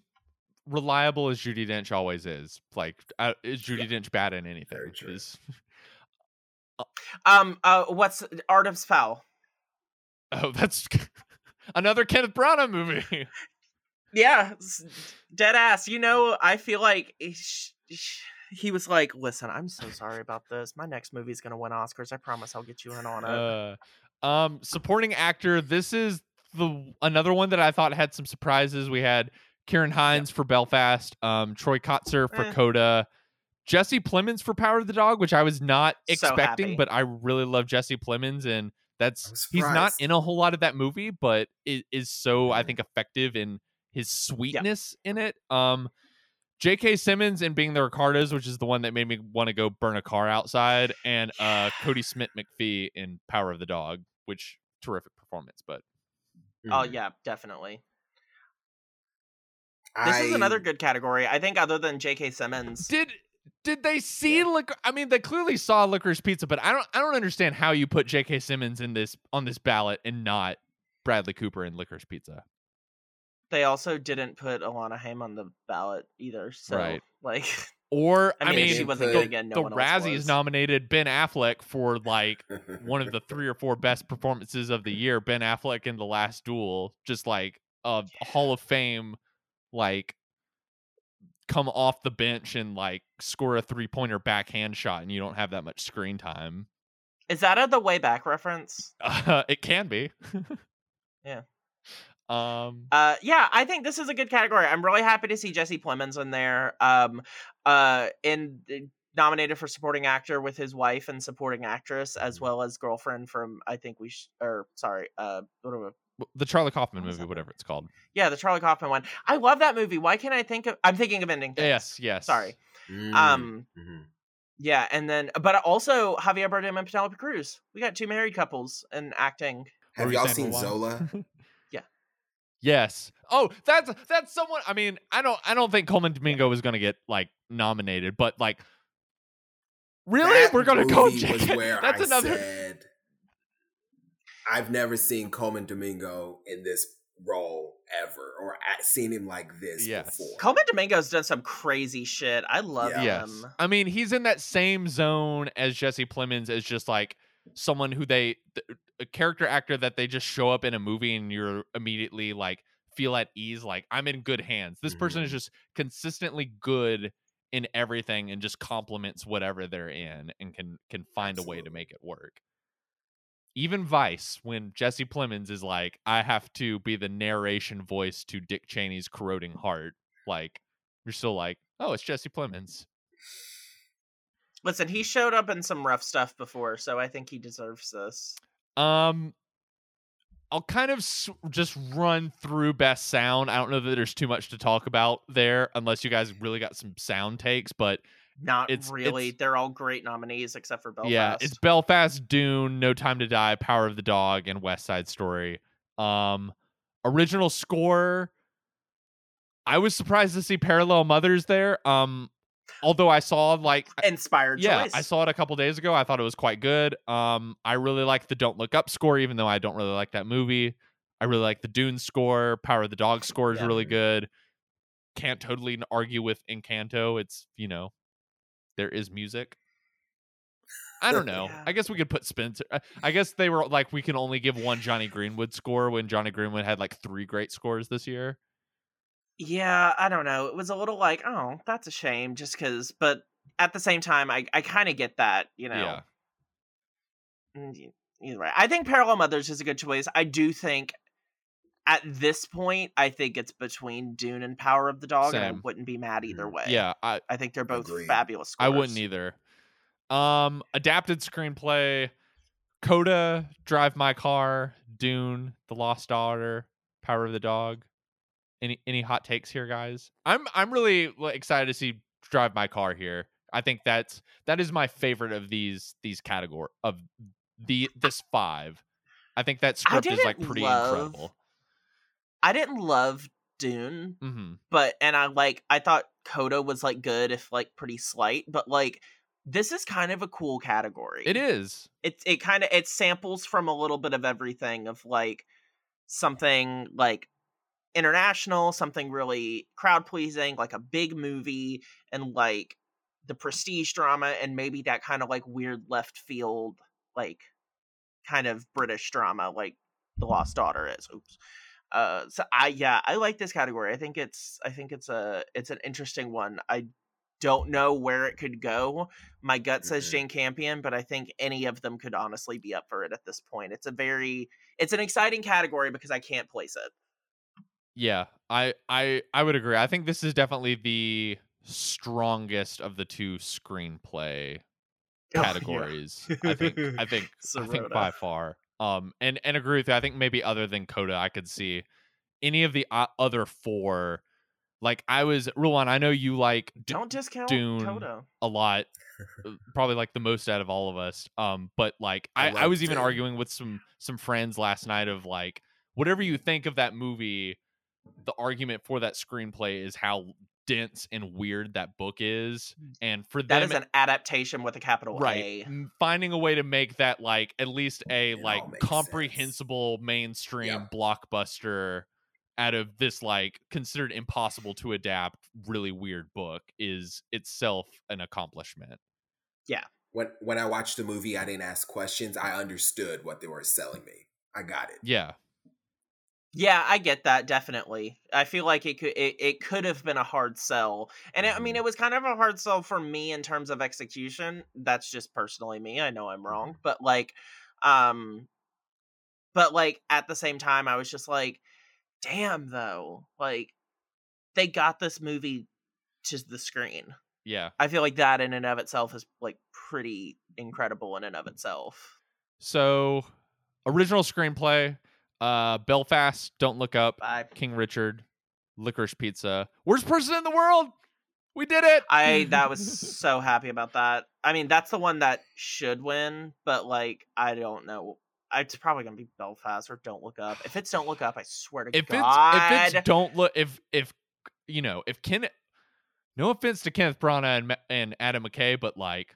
Speaker 1: reliable as Judi Dench always is. Like uh, is Judi Dench bad in anything?
Speaker 3: Very true.
Speaker 1: Is
Speaker 2: um uh what's Artemis Fowl?
Speaker 1: Oh, that's another Kenneth Branagh movie.
Speaker 2: Yeah, dead ass. You know, I feel like sh- sh- he was like, "Listen, I'm so sorry about this. My next movie is gonna win Oscars. I promise I'll get you in on it."
Speaker 1: Uh, um, supporting actor. This is the another one that I thought had some surprises. We had Ciarán Hinds for Belfast, um, Troy Kotsur for
Speaker 2: Eh.
Speaker 1: Coda, Jesse Plemons for Power of the Dog, which I was not
Speaker 2: So
Speaker 1: expecting,
Speaker 2: happy.
Speaker 1: but I really love Jesse Plemons, and that's he's not in a whole lot of that movie, but it is so I
Speaker 3: Mhm.
Speaker 1: think effective in his sweetness in it. Um. J.K. Simmons and being the Ricardos, which is the one that made me want to go burn a car outside, and uh, Kodi Smit-McPhee in Power of the Dog, which terrific performance. But
Speaker 2: oh
Speaker 3: Mhm.
Speaker 2: yeah, definitely. This is another good category. I think other than J.K. Simmons.
Speaker 1: did did they see liquor? I mean, they clearly saw Licorice Pizza, but I don't I don't understand how you put J.K. Simmons in this on this ballot and not Bradley Cooper in Licorice Pizza.
Speaker 2: They also didn't put Alana Haim on the ballot either. So
Speaker 1: Right.
Speaker 2: like
Speaker 1: Or
Speaker 2: I
Speaker 1: I
Speaker 2: mean,
Speaker 1: mean,
Speaker 2: she wasn't
Speaker 3: the-
Speaker 2: gonna no
Speaker 1: the
Speaker 2: one
Speaker 1: Razzies
Speaker 2: was.
Speaker 1: nominated Ben Affleck for like one of the three or four best performances of the year. Ben Affleck in The Last Duel, just like a Hall of Fame, like come off the bench and like score a three pointer backhand shot, and you don't have that much screen time.
Speaker 2: Is that a the way back reference?
Speaker 1: Uh, it can be.
Speaker 2: Yeah.
Speaker 1: Um,
Speaker 2: Uh, yeah, I think this is a good category. I'm really happy to see Jesse Plemons in there. Um, uh, in nominated for supporting actor with his wife and supporting actress, as
Speaker 3: Mhm.
Speaker 2: well as girlfriend from I think we sh- or sorry, uh, what am I-
Speaker 1: w- the Charlie Kaufman movie, whatever it's called.
Speaker 2: yeah, the Charlie Kaufman one. I love that movie. Why can't I think of? I'm thinking of ending things.
Speaker 1: Yes, yes.
Speaker 2: Sorry.
Speaker 3: Mm,
Speaker 2: Um,
Speaker 3: mhm.
Speaker 2: yeah, and then but also Javier Bardem and Penelope Cruz. We got two married couples in acting.
Speaker 3: Have
Speaker 1: you
Speaker 3: y'all seen
Speaker 1: Luan?
Speaker 3: Zola? Yeah.
Speaker 1: Yes. Oh, that's that's someone. I mean, I don't I don't think Colman Domingo is going to get like nominated, but like, really,
Speaker 3: That
Speaker 1: we're going to go.
Speaker 3: movie was
Speaker 1: J-
Speaker 3: where
Speaker 1: that's
Speaker 3: I
Speaker 1: another.
Speaker 3: said, I've never seen Colman Domingo in this role ever, or at, seen him like this
Speaker 1: Yes.
Speaker 3: before.
Speaker 2: Colman Domingo's done some crazy shit. I love
Speaker 3: Yeah.
Speaker 1: Yes.
Speaker 2: him.
Speaker 1: I mean, he's in that same zone as Jesse Plemons as just like someone who they a character actor that they just show up in a movie and you're immediately like feel at ease like I'm in good hands. This person is
Speaker 3: Mhm.
Speaker 1: just consistently good in everything and just complements whatever they're in and can can find a way to make it work. Even Vice, when Jesse Plemons is like, I have to be the narration voice to Dick Cheney's corroding heart, like you're still like, oh, it's Jesse Plemons.
Speaker 2: Listen, he showed up in some rough stuff before, so I think he deserves this.
Speaker 1: Um, I'll kind of just run through best sound. I don't know that there's too much to talk about there, unless you guys really got some sound takes. But
Speaker 2: Not
Speaker 1: It's-
Speaker 2: really.
Speaker 1: it's-
Speaker 2: They're all great nominees except for Belfast.
Speaker 1: yeah, it's Belfast, Dune, No Time to Die, Power of the Dog, and West Side Story. Um, original score. I was surprised to see Parallel Mothers there. Um, although I saw like
Speaker 2: inspired
Speaker 1: yeah,
Speaker 2: choice.
Speaker 1: I saw it a couple days ago. I thought it was quite good. Um, I really like the Don't Look Up score, even though I don't really like that movie. I really like the Dune score. Power of the Dog score is
Speaker 2: Yeah.
Speaker 1: really good. Can't totally argue with Encanto. It's you know, there is music. I don't know.
Speaker 2: Yeah.
Speaker 1: I guess we could put Spencer. I- I guess they were like we can only give one Jonny Greenwood score when Jonny Greenwood had like three great scores this year.
Speaker 2: Yeah, I don't know. It was a little like, oh, that's a shame, just because. But at the same time, I I kind of get that, you know.
Speaker 1: Yeah.
Speaker 2: Mm, Either way, I think Parallel Mothers is a good choice. I do think at this point, I think it's between Dune and Power of the Dog, and I wouldn't be mad either
Speaker 3: Mm.
Speaker 2: way.
Speaker 1: Yeah, I,
Speaker 2: I think they're both
Speaker 3: Agreed.
Speaker 2: fabulous.
Speaker 1: I wouldn't either. Um, adapted screenplay: Coda, Drive My Car, Dune, The Lost Daughter, Power of the Dog. Any any hot takes here, guys? I'm I'm really excited to see Drive My Car here. I think that's that is my favorite of these these category of the this five. I think that script is like pretty
Speaker 2: love-
Speaker 1: incredible.
Speaker 2: I didn't love Dune,
Speaker 1: hmm
Speaker 2: but and I like I thought Coda was like good if like pretty slight, but like this is kind of a cool category.
Speaker 1: It is.
Speaker 2: It it kind of it samples from a little bit of everything of like something like international, something really crowd pleasing, like a big movie, and like the prestige drama, and maybe that kind of like weird left field, like kind of British drama, like The Lost Daughter is. Oops. Uh, so I yeah I like this category. I think it's I think it's a it's an interesting one. I don't know where it could go. My gut says
Speaker 3: Mhm.
Speaker 2: Jane Campion, but I think any of them could honestly be up for it at this point. It's a very it's an exciting category because I can't place it.
Speaker 1: Yeah, I I I would agree. I think this is definitely the strongest of the two screenplay
Speaker 2: Oh, yeah.
Speaker 1: categories. I think I think I think by far. Um and and agree with you. I think maybe other than Coda I could see any of the other four like I was Ruan, I know you like D-
Speaker 2: Don't discount
Speaker 1: Dune.
Speaker 2: Coda.
Speaker 1: a lot uh, probably like the most out of all of us um but like
Speaker 3: I
Speaker 1: i, I was even
Speaker 3: Dune.
Speaker 1: arguing with some some friends last night of like whatever you think of that movie the argument for that screenplay is how dense and weird that book is mm. and for
Speaker 2: That
Speaker 1: them
Speaker 2: is an adaptation with a capital
Speaker 1: right
Speaker 2: A.
Speaker 1: m- finding a way to make that like at least a
Speaker 3: It
Speaker 1: like
Speaker 3: makes sense.
Speaker 1: comprehensible mainstream blockbuster out of this like considered impossible to adapt really weird book is itself an accomplishment Yeah.
Speaker 3: When when I watched the movie, I didn't ask questions. I understood what they were selling me. I got it.
Speaker 1: yeah
Speaker 2: Yeah, I get that definitely. I feel like it could it, it could have been a hard sell. And it, I mean
Speaker 3: Mhm.
Speaker 2: it was kind of a hard sell for me in terms of execution. That's just personally me. I know I'm wrong, but like um but like at the same time I was just like damn though, like they got this movie to the screen.
Speaker 1: Yeah.
Speaker 2: I feel like that in and of itself is like pretty incredible in and of itself.
Speaker 1: So, original screenplay, uh, Belfast, Don't Look Up,
Speaker 2: I
Speaker 1: King Richard, Licorice Pizza, worst person in the world. We did it.
Speaker 2: I that was so happy about that. I mean, that's the one that should win, but like I don't know. It's probably gonna be Belfast or Don't Look Up. If it's Don't Look Up, I swear to
Speaker 1: if
Speaker 2: God,
Speaker 1: it's if it's don't look if if you know if Ken no offense to Kenneth Branagh and and Adam McKay but like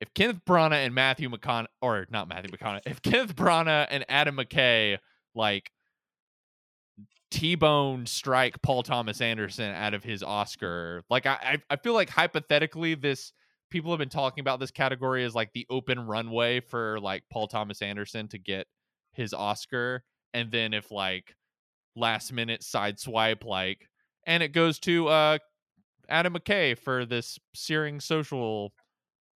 Speaker 1: if Kenneth Branagh and Matthew McConaughey or not Matthew McConaughey if Kenneth Branagh and Adam McKay like T-bone strike Paul Thomas Anderson out of his Oscar like I I, feel like hypothetically this people have been talking about this category as like the open runway for like Paul Thomas Anderson to get his Oscar and then if like last minute side swipe like and it goes to uh Adam McKay for this searing social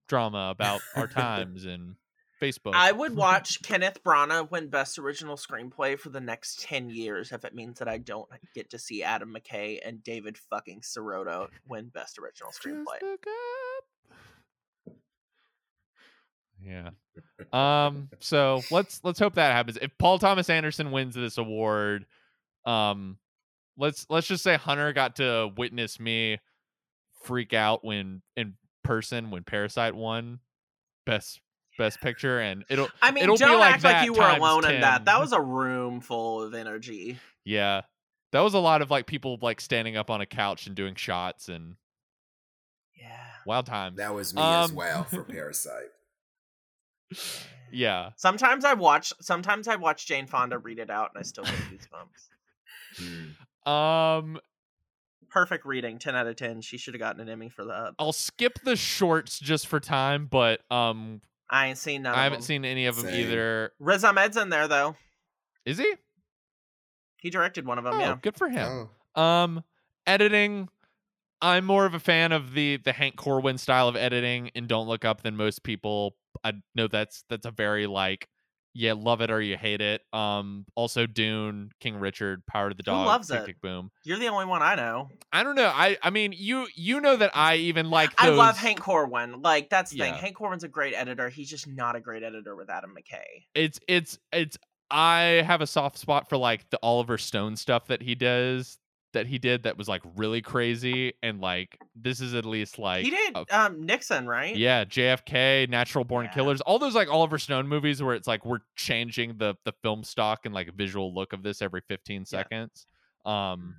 Speaker 1: drama about our times and Facebook.
Speaker 2: I would watch Kenneth Branagh win Best Original Screenplay for the next ten years if it means that I don't get to see Adam McKay and David fucking Sirota win Best Original Screenplay.
Speaker 1: Just look up. Yeah. Um so let's let's hope that happens. If Paul Thomas Anderson wins this award, um let's let's just say Hunter got to witness me freak out when in person when Parasite won best best picture and it'll
Speaker 2: I mean,
Speaker 1: It'll
Speaker 2: don't
Speaker 1: like
Speaker 2: act like you were
Speaker 1: times
Speaker 2: alone in that. That was a room full of energy.
Speaker 1: yeah. That was a lot of like people like standing up on a couch and doing shots and
Speaker 2: Yeah.
Speaker 1: wild times.
Speaker 3: That was me as
Speaker 1: Um,
Speaker 3: well for Parasite.
Speaker 1: Yeah.
Speaker 2: Sometimes I watch. Sometimes I watch Jane Fonda read it out, and I still get goosebumps.
Speaker 3: Hmm.
Speaker 1: Um
Speaker 2: Perfect reading. Ten out of ten. She should have gotten an Emmy for that.
Speaker 1: I'll skip the shorts just for time, but um
Speaker 2: I ain't seen none.
Speaker 1: I
Speaker 2: of
Speaker 1: haven't
Speaker 2: them.
Speaker 1: seen any of them
Speaker 3: Same.
Speaker 1: either.
Speaker 2: Riz Ahmed's in there though.
Speaker 1: Is he?
Speaker 2: He directed one of them.
Speaker 1: oh,
Speaker 2: yeah.
Speaker 1: good for him.
Speaker 3: Oh.
Speaker 1: Um, editing. I'm more of a fan of the the Hank Corwin style of editing and Don't Look Up than most people. I know that's that's a very like yeah, love it or you hate it. Um, also Dune, King Richard, Power to the Dog, Who
Speaker 2: loves
Speaker 1: Tick
Speaker 2: it?
Speaker 1: Tick Boom.
Speaker 2: You're the only one I know.
Speaker 1: I don't know. I I mean you you know that I even like.
Speaker 2: I love Hank Corwin. Like that's the thing. Hank Corwin's a great editor. He's just not a great editor with Adam McKay.
Speaker 1: it's it's it's I have a soft spot for like the Oliver Stone stuff that he does that he did that was like really crazy and like this is at least like
Speaker 2: he did
Speaker 1: a-
Speaker 2: um Nixon, right?
Speaker 1: yeah JFK Natural Born
Speaker 2: Yeah.
Speaker 1: Killers all those like Oliver Stone movies where it's like we're changing the the film stock and like visual look of this every 15 seconds um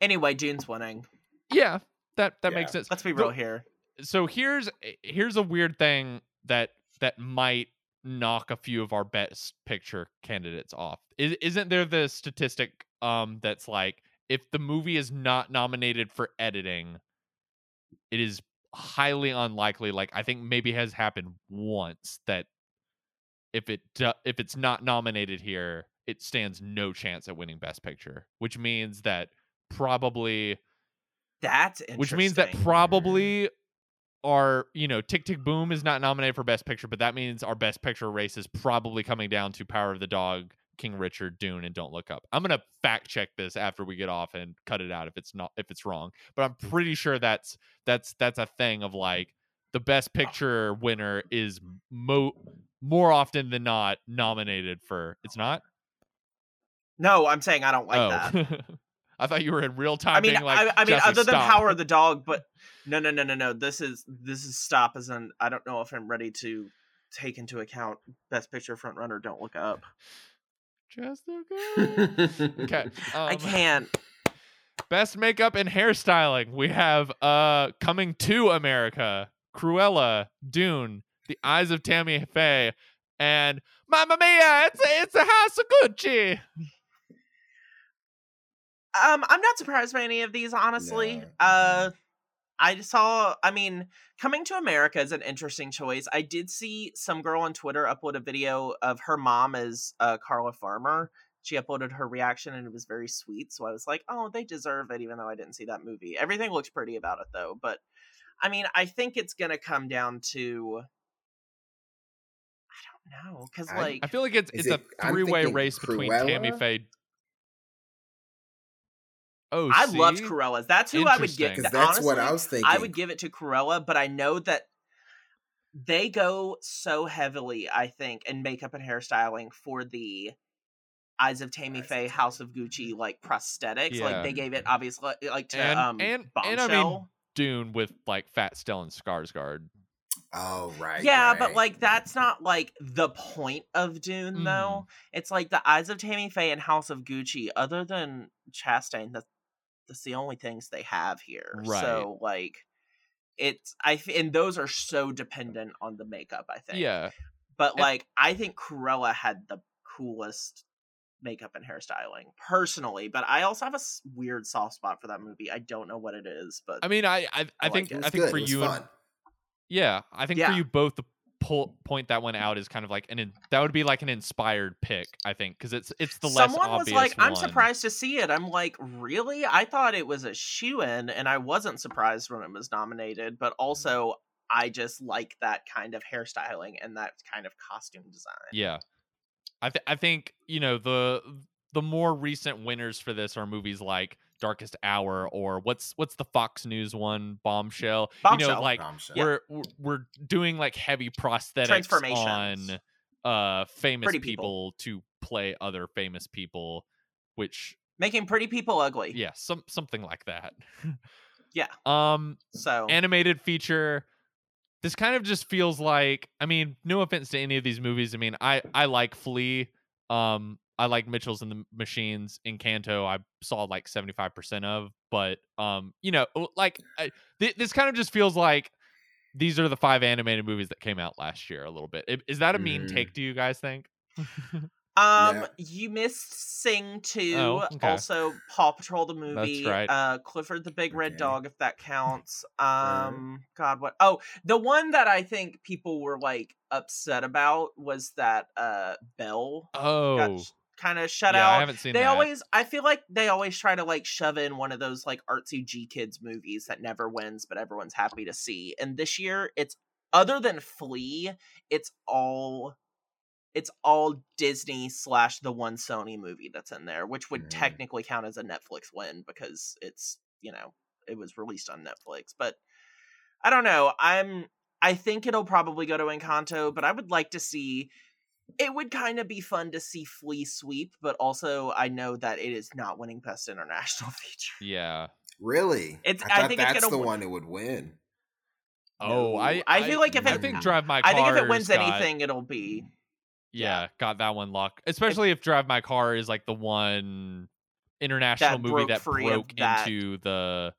Speaker 2: Anyway, Dune's winning.
Speaker 1: yeah that that
Speaker 3: Yeah.
Speaker 1: makes sense
Speaker 2: Let's be
Speaker 1: But-
Speaker 2: real here.
Speaker 1: so here's here's a weird thing that that might knock a few of our best picture candidates off. Is, isn't there the statistic um that's like if the movie is not nominated for editing, it is highly unlikely. Like I think maybe has happened once that if it if it's not nominated here, it stands no chance at winning Best Picture, which means that probably
Speaker 2: That's interesting.
Speaker 1: which means that probably our you know tick tick boom is not nominated for best picture but that means our best picture race is probably coming down to power of the dog king richard dune and don't look up i'm gonna fact check this after we get off and cut it out if it's not if it's wrong but i'm mm. pretty sure that's that's that's a thing of like the best oh. picture winner is mo more often than not nominated for it's not
Speaker 2: no, I'm saying I don't like
Speaker 1: oh
Speaker 2: that.
Speaker 1: i thought you were in real time
Speaker 2: I mean,
Speaker 1: being like
Speaker 2: I, I mean,
Speaker 1: "Jesse,
Speaker 2: other than
Speaker 1: stop."
Speaker 2: Power of the Dog, but no, no, no, no, no. This is this is stop as in I don't know if I'm ready to take into account Best Picture front runner. Don't look up.
Speaker 1: Just look up. okay
Speaker 2: I
Speaker 1: um,
Speaker 2: can't.
Speaker 1: Best makeup and hairstyling. We have uh coming to America, Cruella, Dune, The Eyes of Tammy Faye, and Mamma Mia, it's a, it's a house of Gucci.
Speaker 2: Um, I'm not surprised by any of these, honestly.
Speaker 3: No.
Speaker 2: Uh, I saw. I mean, coming to America is an interesting choice. I did see some girl on Twitter upload a video of her mom as uh, Carla Farmer. She uploaded her reaction and it was very sweet. So I was like, "Oh, they deserve it," even though I didn't see that movie. Everything looks pretty about it, though. But I mean, I think it's gonna come down to. I don't know, because like
Speaker 1: I feel like it's
Speaker 3: Is
Speaker 1: it's
Speaker 3: it-
Speaker 1: a
Speaker 3: I'm
Speaker 1: three way
Speaker 3: thinking
Speaker 1: race between Tammy Faye. Oh,
Speaker 2: I loved
Speaker 1: see?
Speaker 2: Cruella. That's who I would give.
Speaker 1: Interesting.
Speaker 3: Because that's what I was thinking.
Speaker 2: I would give it to Cruella, but I know that they go so heavily, I think, in makeup and hairstyling for the Eyes of Tammy
Speaker 3: Eyes
Speaker 2: Faye,
Speaker 3: Tammy.
Speaker 2: House of Gucci, like prosthetics. Like they gave it obviously like to
Speaker 1: And-
Speaker 2: um
Speaker 1: and-
Speaker 2: Bombshell.
Speaker 1: and I mean, Dune with like Fat Stellan Skarsgård.
Speaker 3: Oh right.
Speaker 2: yeah, but like that's not like the point of Dune
Speaker 1: Mm.
Speaker 2: though. It's like the Eyes of Tammy Faye and House of Gucci, other than Chastain, that's that's the only things they have here.
Speaker 1: Right.
Speaker 2: So like it's I and those are so dependent on the makeup, I think.
Speaker 1: Yeah,
Speaker 2: But
Speaker 1: And-
Speaker 2: like I think Cruella had the coolest makeup and hairstyling personally, but I also have a weird soft spot for that movie. I don't know what it is, but
Speaker 1: I mean, I I, I
Speaker 2: like
Speaker 1: think
Speaker 3: was
Speaker 1: I think
Speaker 3: good.
Speaker 1: for you and yeah, I think
Speaker 2: Yeah.
Speaker 1: for you both the pull, point that one out is kind of like an in, that would be like an inspired pick. I think because it's it's the less
Speaker 2: Someone was like, "I'm surprised to see it." I'm like, "Really? I thought it was a shoe in, and I wasn't surprised when it was nominated." But mm-hmm. also, I just like that kind of hairstyling and that kind of costume design.
Speaker 1: Yeah, I th- I think you know the the more recent winners for this are movies like Darkest Hour or what's what's the Fox News one Bombshell. You know, like
Speaker 3: Bombshell.
Speaker 1: we're we're- we're doing like heavy prosthetics on uh famous people.
Speaker 2: people.
Speaker 1: to play other famous people, which
Speaker 2: Making pretty people ugly.
Speaker 1: yeah, some something like that.
Speaker 2: Yeah.
Speaker 1: Um,
Speaker 2: So
Speaker 1: animated feature. This kind of just feels like I mean, no offense to any of these movies. I mean, I I like Flee. Um, I like Mitchell's and the Machines. Encanto, I saw like seventy five percent of, but um, you know, like I, th- this kind of just feels like these are the five animated movies that came out last year. A little bit. Is that a mean
Speaker 3: Mm.
Speaker 1: take? Do you guys think?
Speaker 2: Um,
Speaker 3: Yeah.
Speaker 2: you missed Sing 2,
Speaker 1: Oh, okay.
Speaker 2: also Paw Patrol the movie,
Speaker 1: right.
Speaker 2: uh Clifford the Big Red
Speaker 3: Okay.
Speaker 2: Dog if that counts. Um god what Oh, the one that I think people were like upset about was that uh Belle
Speaker 1: Oh,
Speaker 2: got kind of shut
Speaker 1: yeah, I
Speaker 2: out.
Speaker 1: haven't seen
Speaker 2: They
Speaker 1: that.
Speaker 2: always I feel like they always try to like shove in one of those like artsy GKIDS movies that never wins but everyone's happy to see. And this year it's other than Flee, it's all it's all Disney slash the one Sony movie that's in there, which would
Speaker 3: Mhm.
Speaker 2: technically count as a Netflix win because it's you know it was released on Netflix. But I don't know. I'm I think it'll probably go to Encanto, but I would like to see. It would kind of be fun to see Flee sweep, but also I know that it is not winning Best International Feature.
Speaker 1: yeah.
Speaker 3: Really?
Speaker 2: It's-
Speaker 3: I,
Speaker 2: I think it's
Speaker 3: that's
Speaker 2: gonna
Speaker 3: the
Speaker 2: win-
Speaker 3: one it would win.
Speaker 1: Oh,
Speaker 2: No.
Speaker 1: I
Speaker 2: I feel like if
Speaker 1: I
Speaker 3: it-
Speaker 1: think Drive My Car I
Speaker 2: think if it wins anything, it'll be
Speaker 1: Yeah, got that one locked. Especially if Drive My Car is like the one international
Speaker 2: That
Speaker 1: movie
Speaker 2: broke
Speaker 1: that broke
Speaker 2: that
Speaker 1: into the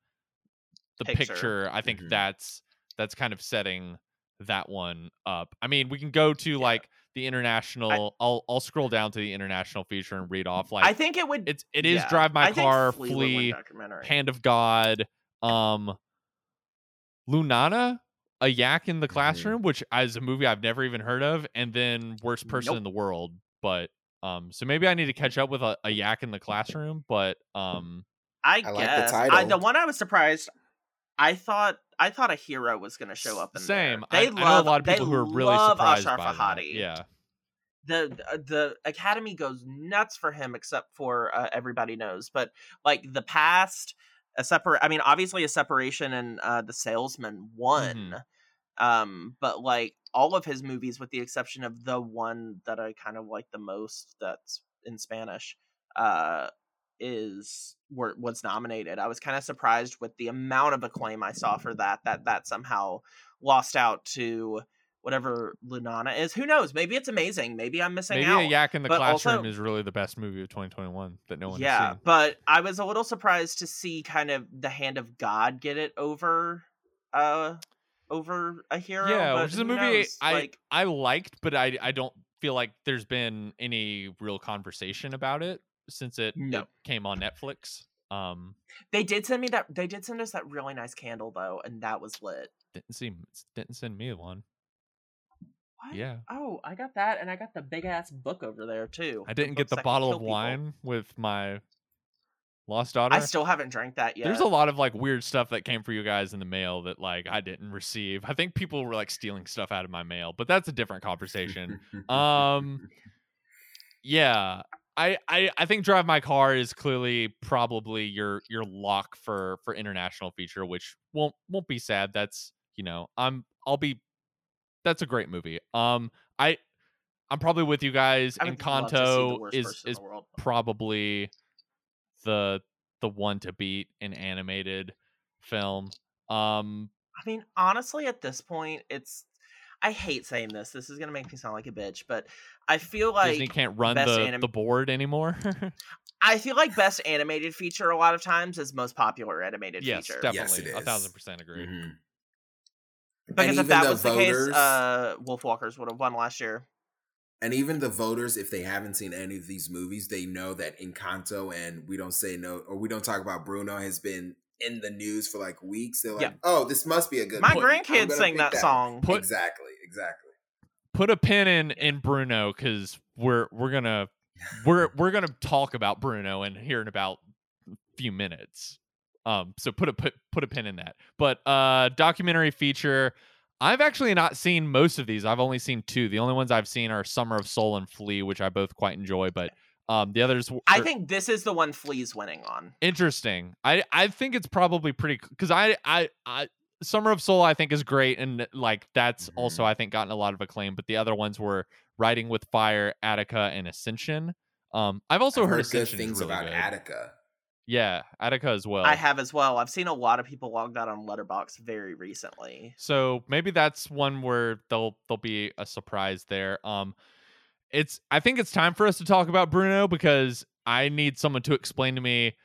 Speaker 1: the
Speaker 2: picture.
Speaker 1: picture. I think
Speaker 3: Mhm.
Speaker 1: that's that's kind of setting that one up. I mean, we can go to like the international. I, will I'll scroll down to the international feature and read off like
Speaker 2: I think it would.
Speaker 1: it's it is
Speaker 2: yeah.
Speaker 1: Drive My
Speaker 2: I
Speaker 1: Car,
Speaker 2: Flea
Speaker 1: Flee. Hand of God, um Lunana, a yak in the
Speaker 3: Mhm.
Speaker 1: classroom, which is a movie I've never even heard of, and then Worst Person
Speaker 2: Nope.
Speaker 1: in the World. But um so maybe I need to catch up with a, a yak in the classroom, but um
Speaker 2: I,
Speaker 3: I like the
Speaker 2: guess I, the one I was surprised. I thought I thought a hero was going to show up in
Speaker 1: same.
Speaker 2: there. They
Speaker 1: I
Speaker 2: love
Speaker 1: know a lot of people who are really
Speaker 2: love
Speaker 1: surprised
Speaker 2: Asghar
Speaker 1: by that.
Speaker 2: Farhadi.
Speaker 1: Yeah.
Speaker 2: the uh, the Academy goes nuts for him, except for uh, everybody knows. But like the past, a separate. I mean, obviously a separation and uh, the Salesman won.
Speaker 1: Mm-hmm.
Speaker 2: Um, but like all of his movies, with the exception of the one that I kind of like the most, that's in Spanish, uh, is were, was nominated. I was kind of surprised with the amount of acclaim I saw for that. That that somehow lost out to whatever Lunana is. Who knows? Maybe it's amazing. Maybe I'm missing
Speaker 1: Maybe
Speaker 2: out.
Speaker 1: a yak in the
Speaker 2: But
Speaker 1: classroom
Speaker 2: also-
Speaker 1: is really the best movie of 2021 that no one
Speaker 2: yeah,
Speaker 1: has seen.
Speaker 2: but I was a little surprised to see kind of the hand of God get it over uh over a hero.
Speaker 1: Yeah, which is a movie
Speaker 2: knows?
Speaker 1: I
Speaker 2: like
Speaker 1: I liked, but I I don't feel like there's been any real conversation about it since it,
Speaker 2: No.
Speaker 1: it came on Netflix. Um,
Speaker 2: they did send me that they did send us that really nice candle though, and that was lit.
Speaker 1: didn't seem didn't send me one.
Speaker 2: What?
Speaker 1: Yeah,
Speaker 2: Oh, I got that, and I got the big ass book over there too.
Speaker 1: I didn't get the bottle of
Speaker 2: people.
Speaker 1: wine with my lost daughter.
Speaker 2: I still haven't drank that yet.
Speaker 1: There's a lot of like weird stuff that came for you guys in the mail that like I didn't receive. I think people were like stealing stuff out of my mail, but that's a different conversation. um yeah I, I I think Drive My Car is clearly probably your your lock for for international feature, which won't won't be sad. That's you know I'm I'll be that's a great movie. Um, I I'm probably with you guys.
Speaker 2: I would love to see the
Speaker 1: Encanto is is probably the the one to beat in animated film. Um,
Speaker 2: I mean, honestly, at this point, it's. I hate saying this. This is gonna make me sound like a bitch, but I feel like
Speaker 1: Disney can't run
Speaker 2: best
Speaker 1: the
Speaker 2: anim-
Speaker 1: the board anymore.
Speaker 2: I feel like best animated feature a lot of times is most popular animated
Speaker 1: yes,
Speaker 2: feature.
Speaker 1: definitely,
Speaker 3: it
Speaker 1: a thousand percent agree.
Speaker 3: Mhm.
Speaker 2: Because
Speaker 3: And
Speaker 2: if that
Speaker 3: the
Speaker 2: was the case, uh, Wolfwalkers would have won last year.
Speaker 3: And even the voters, if they haven't seen any of these movies, they know that Encanto and we don't say no or we don't talk about Bruno has been in the news for like weeks. They're like,
Speaker 2: Yeah.
Speaker 3: oh, this must be a good.
Speaker 2: My
Speaker 3: movie.
Speaker 2: Grandkids
Speaker 3: gonna
Speaker 2: sang
Speaker 3: pick
Speaker 2: that song.
Speaker 1: Put-
Speaker 3: exactly, exactly.
Speaker 1: Put a pin in in Bruno because we're we're gonna we're we're gonna talk about Bruno and here in about a few minutes. Um, so put a put put a pin in that. But uh, documentary feature. I've actually not seen most of these. I've only seen two. The only ones I've seen are Summer of Soul and Flee, which I both quite enjoy. But um, the others, w-
Speaker 2: I
Speaker 1: are
Speaker 2: think this is the one Flee's winning on.
Speaker 1: interesting. I I think it's probably pretty because I I I Summer of Soul I think is great and like that's also
Speaker 3: Mhm.
Speaker 1: I think gotten a lot of acclaim. But the other ones were Writing with Fire, Attica, and Ascension. Um, I've also
Speaker 3: I've
Speaker 1: heard,
Speaker 3: heard good things
Speaker 1: really
Speaker 3: about
Speaker 1: good.
Speaker 3: Attica.
Speaker 1: Yeah, Attica as well.
Speaker 2: I have as well. I've seen a lot of people log that on Letterboxd very recently.
Speaker 1: So maybe that's one where they'll they'll be a surprise there. Um it's I think it's time for us to talk about Bruno because I need someone to explain to me.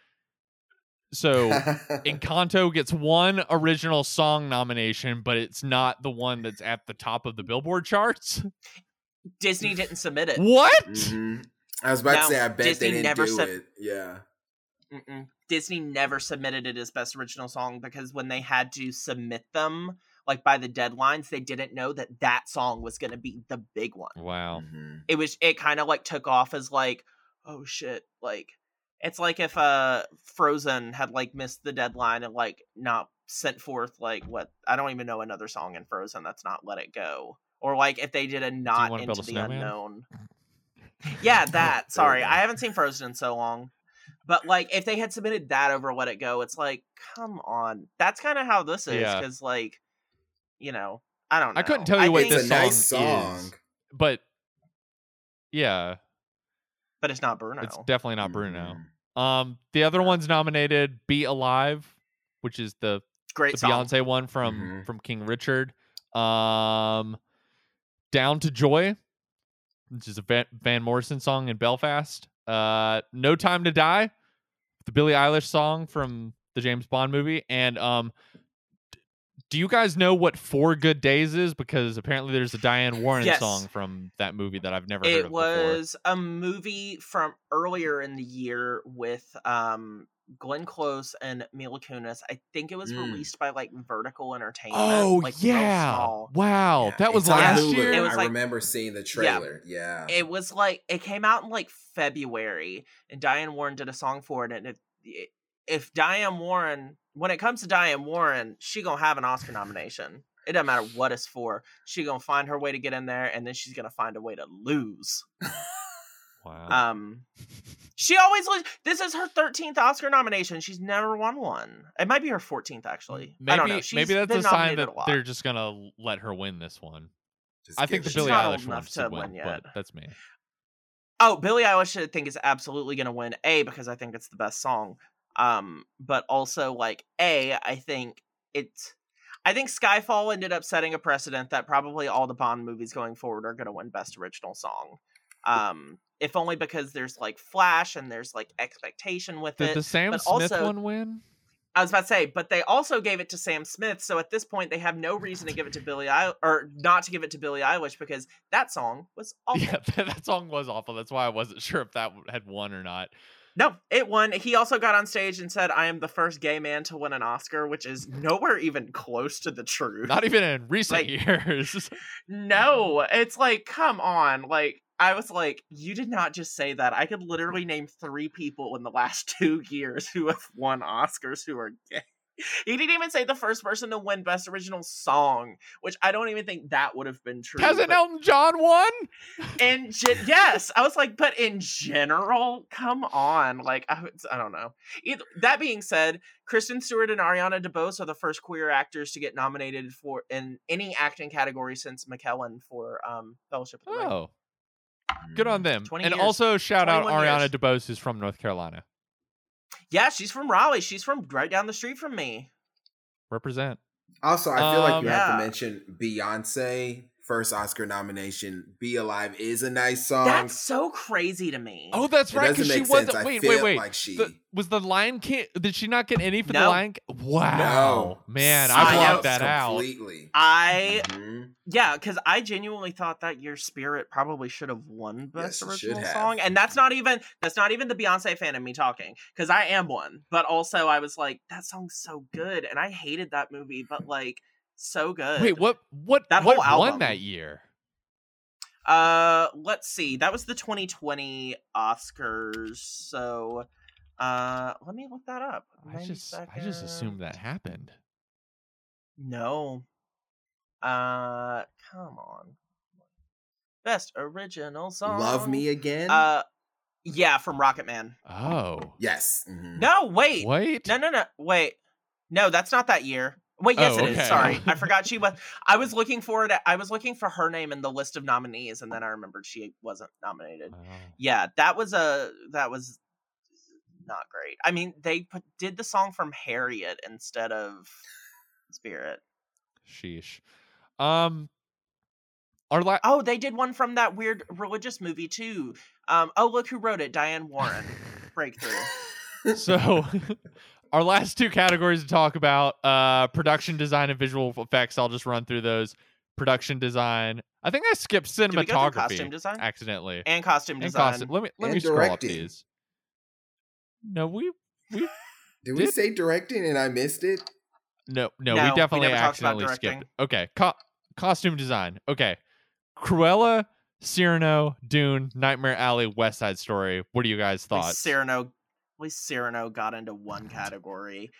Speaker 1: So Encanto gets one original song nomination, but it's not the one that's at the top of the Billboard charts.
Speaker 2: Disney didn't submit it.
Speaker 1: What?
Speaker 3: Mhm. I was about
Speaker 2: No,
Speaker 3: to say, I bet
Speaker 2: Disney
Speaker 3: they didn't
Speaker 2: never
Speaker 3: do
Speaker 2: said-
Speaker 3: it. Yeah.
Speaker 2: Mm-mm. Disney never submitted it as best original song because when they had to submit them, like by the deadlines, they didn't know that that song was going to be the big one.
Speaker 1: Wow.
Speaker 3: Mhm.
Speaker 2: It was it kind of like took off as like, oh shit, like it's like if uh Frozen had like missed the deadline and like not sent forth like what I don't even know another song in Frozen that's not Let It Go. Or like if they did a not into
Speaker 1: Build a
Speaker 2: the
Speaker 1: Snowman?
Speaker 2: unknown. Yeah, that. Sorry. I haven't seen Frozen in so long. But like, if they had submitted that over Let It Go, it's like, come on. That's kind of how this is,
Speaker 1: Yeah.
Speaker 2: because like, you know, I don't. know.
Speaker 1: I couldn't tell you what
Speaker 2: think-
Speaker 1: this
Speaker 3: a nice
Speaker 1: song
Speaker 3: song.
Speaker 1: is. But yeah,
Speaker 2: but it's not Bruno.
Speaker 1: it's definitely not Bruno.
Speaker 3: Mhm.
Speaker 1: Um the other one's nominated Be Alive, which is the
Speaker 2: Great
Speaker 1: the
Speaker 2: song.
Speaker 1: Beyonce one from
Speaker 3: Mhm.
Speaker 1: from King Richard. Um, Down to Joy, which is a Van, Van Morrison song in Belfast. Uh, No Time to Die, the Billie Eilish song from the James Bond movie. And um, do you guys know what Four Good Days is? Because apparently there's a Diane Warren
Speaker 2: Yes.
Speaker 1: song from that movie that I've never heard of.
Speaker 2: It
Speaker 1: of
Speaker 2: was a movie from earlier in the year with um Glenn Close and Mila Kunis. I think it was
Speaker 3: Mm.
Speaker 2: released by like Vertical Entertainment.
Speaker 1: Oh
Speaker 2: like, real
Speaker 1: yeah! Wow,
Speaker 3: Yeah,
Speaker 1: that was
Speaker 3: it's
Speaker 1: last year.
Speaker 2: It was
Speaker 3: I
Speaker 2: like-
Speaker 3: remember seeing the trailer. Yeah.
Speaker 2: It was like it came out in like February, and Diane Warren did a song for it. And if if Diane Warren, when it comes to Diane Warren, she gonna have an Oscar nomination. It doesn't matter what it's for. She gonna find her way to get in there, and then she's gonna find a way to lose.
Speaker 1: wow.
Speaker 2: Um, she always loses. This is her thirteenth Oscar nomination. She's never won one. It might be her fourteenth actually.
Speaker 1: maybe
Speaker 2: I don't know. She's
Speaker 1: maybe that's a sign that
Speaker 2: a
Speaker 1: they're just gonna let her win this one.
Speaker 3: Just
Speaker 1: I think the
Speaker 3: it-
Speaker 1: Billie Eilish one should
Speaker 2: to
Speaker 1: win,
Speaker 2: win
Speaker 1: but that's me.
Speaker 2: Oh, Billie Eilish, I think is absolutely going to win. A because I think it's the best song. Um, but also like A, I think it's. I think Skyfall ended up setting a precedent that probably all the Bond movies going forward are going to win Best Original Song. Um, if only because there's like Flash and there's like expectation with
Speaker 1: Did
Speaker 2: it.
Speaker 1: the Sam
Speaker 2: but
Speaker 1: Smith
Speaker 2: also-
Speaker 1: one win?
Speaker 2: I was about to say, but they also gave it to Sam Smith, so at this point they have no reason to give it to Billie Eilish or not to give it to Billie Eilish because that song was awful.
Speaker 1: Yeah, that, that song was awful. That's why I wasn't sure if that had won or not.
Speaker 2: No, it won. He also got on stage and said, "I am the first gay man to win an Oscar," which is nowhere even close to the truth.
Speaker 1: Not even in recent
Speaker 2: Like-
Speaker 1: years.
Speaker 2: no, it's like, come on. Like, I was like, you did not just say that. I could literally name three people in the last two years who have won Oscars who are gay. He didn't even say the first person to win Best Original Song, which I don't even think that would have been true.
Speaker 1: Hasn't
Speaker 2: but
Speaker 1: Elton John won?
Speaker 2: And gen- yes, I was like, but in general, come on, like I, I don't know. Either, that being said, Kristen Stewart and Ariana DeBose are the first queer actors to get nominated for in any acting category since McKellen for um, Fellowship of the Ring.
Speaker 1: Oh, good on them. And
Speaker 2: years.
Speaker 1: also shout out Ariana
Speaker 2: years.
Speaker 1: DeBose, who's from North Carolina.
Speaker 2: Yeah, she's from Raleigh. She's from right down the street from me.
Speaker 1: Represent.
Speaker 3: Also, I feel like
Speaker 1: Um,
Speaker 3: you have to mention Beyonce first Oscar nomination. "Be Alive" is a nice song.
Speaker 2: That's so crazy to me.
Speaker 1: Oh, that's
Speaker 3: it
Speaker 1: right.
Speaker 3: doesn't
Speaker 1: Because she
Speaker 3: make
Speaker 1: wasn't.
Speaker 3: sense. I
Speaker 1: Wait,
Speaker 3: feel
Speaker 1: wait, wait.
Speaker 3: like she.
Speaker 1: The- was the Lion King? Did she not get any for the Lion? King? Wow, man, I
Speaker 2: I know.
Speaker 1: blocked that out.
Speaker 3: completely.
Speaker 2: I
Speaker 3: Mhm.
Speaker 2: yeah, because I genuinely thought that your spirit probably should have won best
Speaker 3: Yes,
Speaker 2: original song, and that's not even that's not even the Beyonce fan in me talking, because I am one, but also I was like that song's so good, and I hated that movie, but like so good.
Speaker 1: Wait, what? What?
Speaker 2: That
Speaker 1: what
Speaker 2: whole
Speaker 1: won
Speaker 2: album.
Speaker 1: that year?
Speaker 2: Uh, let's see. That was the 2020 Oscars. So, uh, let me look that up.
Speaker 1: I
Speaker 2: 90
Speaker 1: just, I just assumed that happened.
Speaker 2: No. Uh, come on. Best original song.
Speaker 3: Love Me Again.
Speaker 2: Uh, yeah, from Rocketman.
Speaker 1: Oh,
Speaker 3: yes. mhm.
Speaker 2: No, wait.
Speaker 1: wait.
Speaker 2: No, no, no. Wait. No, that's not that year. Wait, yes,
Speaker 1: Oh,
Speaker 2: it is.
Speaker 1: okay.
Speaker 2: Sorry, I forgot she was. I was looking for it. I was looking for her name in the list of nominees, and then I remembered she wasn't nominated.
Speaker 1: Oh.
Speaker 2: yeah that was a that was not great i mean they put, did the song from harriet instead of spirit
Speaker 1: Sheesh. Um, our la-
Speaker 2: oh they did one from that weird religious movie too um oh look who wrote it diane warren breakthrough
Speaker 1: so our last two categories to talk about uh production design and visual effects. I'll just run through those. Production design. I think i skipped
Speaker 2: Did we go through
Speaker 1: cinematography
Speaker 2: costume design?
Speaker 1: accidentally.
Speaker 2: And costume
Speaker 1: and
Speaker 2: design.
Speaker 1: costume let me let
Speaker 3: And
Speaker 1: me scroll up
Speaker 3: directing.
Speaker 1: these. No we we
Speaker 3: Did we
Speaker 1: Did-
Speaker 3: say directing and I missed it?
Speaker 1: no no,
Speaker 2: No,
Speaker 1: we
Speaker 2: we
Speaker 1: definitely
Speaker 2: never talked about
Speaker 1: accidentally skipped okay co- costume design. Okay. Cruella cyrano dune nightmare alley west side story. What do you guys
Speaker 2: thought? least cyrano at least cyrano got into one category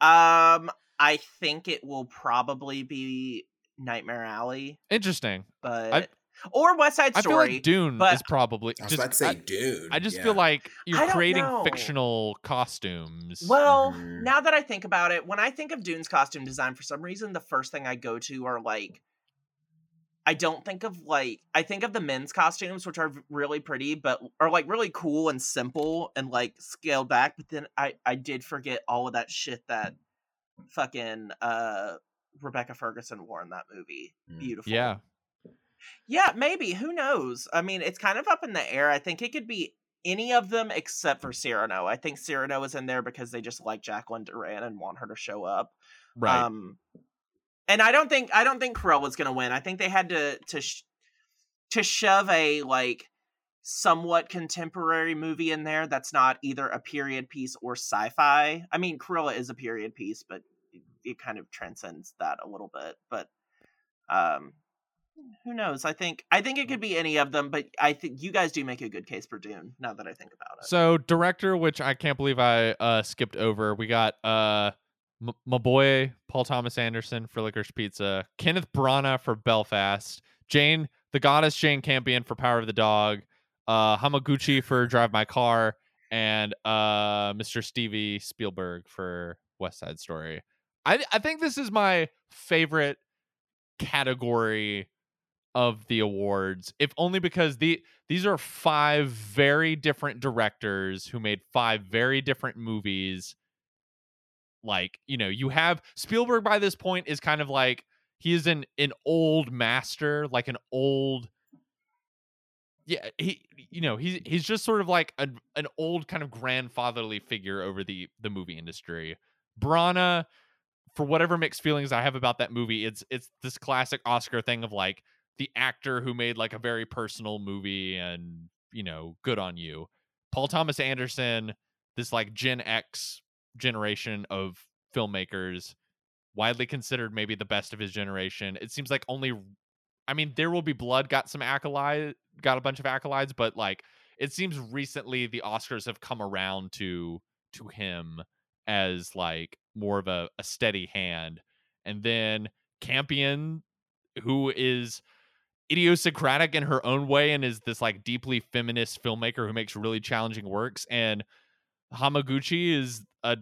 Speaker 2: um i think it will probably be nightmare alley
Speaker 1: interesting
Speaker 2: but or west side Story.
Speaker 1: i feel
Speaker 2: story
Speaker 1: like dune
Speaker 2: but-
Speaker 1: is probably
Speaker 3: I was
Speaker 1: just
Speaker 3: about to say
Speaker 1: I-
Speaker 3: dude.
Speaker 1: I just
Speaker 3: yeah.
Speaker 1: feel like you're creating
Speaker 2: know.
Speaker 1: fictional costumes.
Speaker 2: Well,
Speaker 3: Mhm.
Speaker 2: now that I think about it, when I think of Dune's costume design, for some reason, the first thing I go to are like, I don't think of like, I think of the men's costumes, which are really pretty, but are like really cool and simple and like scaled back. But then I, I did forget all of that shit that fucking uh Rebecca Ferguson wore in that movie.
Speaker 3: Mm.
Speaker 2: Beautiful.
Speaker 1: yeah,
Speaker 2: Yeah, maybe. Who knows? I mean, it's kind of up in the air. I think it could be any of them except for Cyrano. I think Cyrano is in there because they just like Jacqueline Durran and want her to show up.
Speaker 1: right.
Speaker 2: Um, and I don't think I don't think Carell was going to win. I think they had to to sh- to shove a like somewhat contemporary movie in there that's not either a period piece or sci-fi. I mean, Cruella is a period piece, but it, it kind of transcends that a little bit. But um, who knows? I think I think it could be any of them. But I think you guys do make a good case for Dune. Now that I think about it.
Speaker 1: so director, which I can't believe I uh, skipped over. We got uh, m- my boy Paul Thomas Anderson for Licorice Pizza, Kenneth Branagh for Belfast, Jane the Goddess Jane Campion for Power of the Dog, uh, Hamaguchi for Drive My Car, and uh, Mr. Stevie Spielberg for West Side Story. I I think this is my favorite category of the awards, if only because the these are five very different directors who made five very different movies. Like, you know, you have Spielberg by this point is kind of like he is an an old master, like an old yeah, he you know, he's he's just sort of like an an old kind of grandfatherly figure over the the movie industry. Branagh, for whatever mixed feelings I have about that movie, it's it's this classic Oscar thing of like the actor who made like a very personal movie and you know good on you paul thomas anderson this like gen x generation of filmmakers widely considered maybe the best of his generation it seems like only i mean there will be blood got some accolade got a bunch of accolades but like it seems recently the oscars have come around to to him as like more of a, a steady hand. And then Campion, who is idiosyncratic in her own way and is this like deeply feminist filmmaker who makes really challenging works. And Hamaguchi is a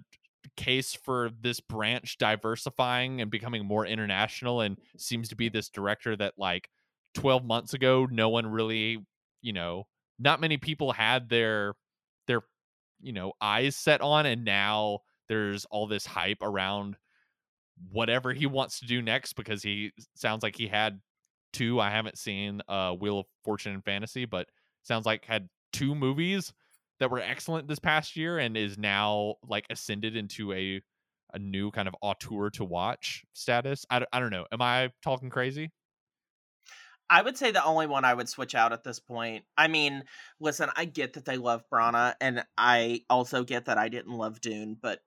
Speaker 1: case for this branch diversifying and becoming more international and seems to be this director that like 12 months ago no one really you know not many people had their their you know eyes set on and now there's all this hype around whatever he wants to do next because he sounds like he had two. I haven't seen uh wheel of fortune and fantasy but sounds like had two movies that were excellent this past year and is now like ascended into a a new kind of auteur to watch status. I, I don't know. Am I talking crazy?
Speaker 2: I would say the only one I would switch out at this point. I mean, listen, I get that they love Branagh, and I also get that I didn't love Dune, but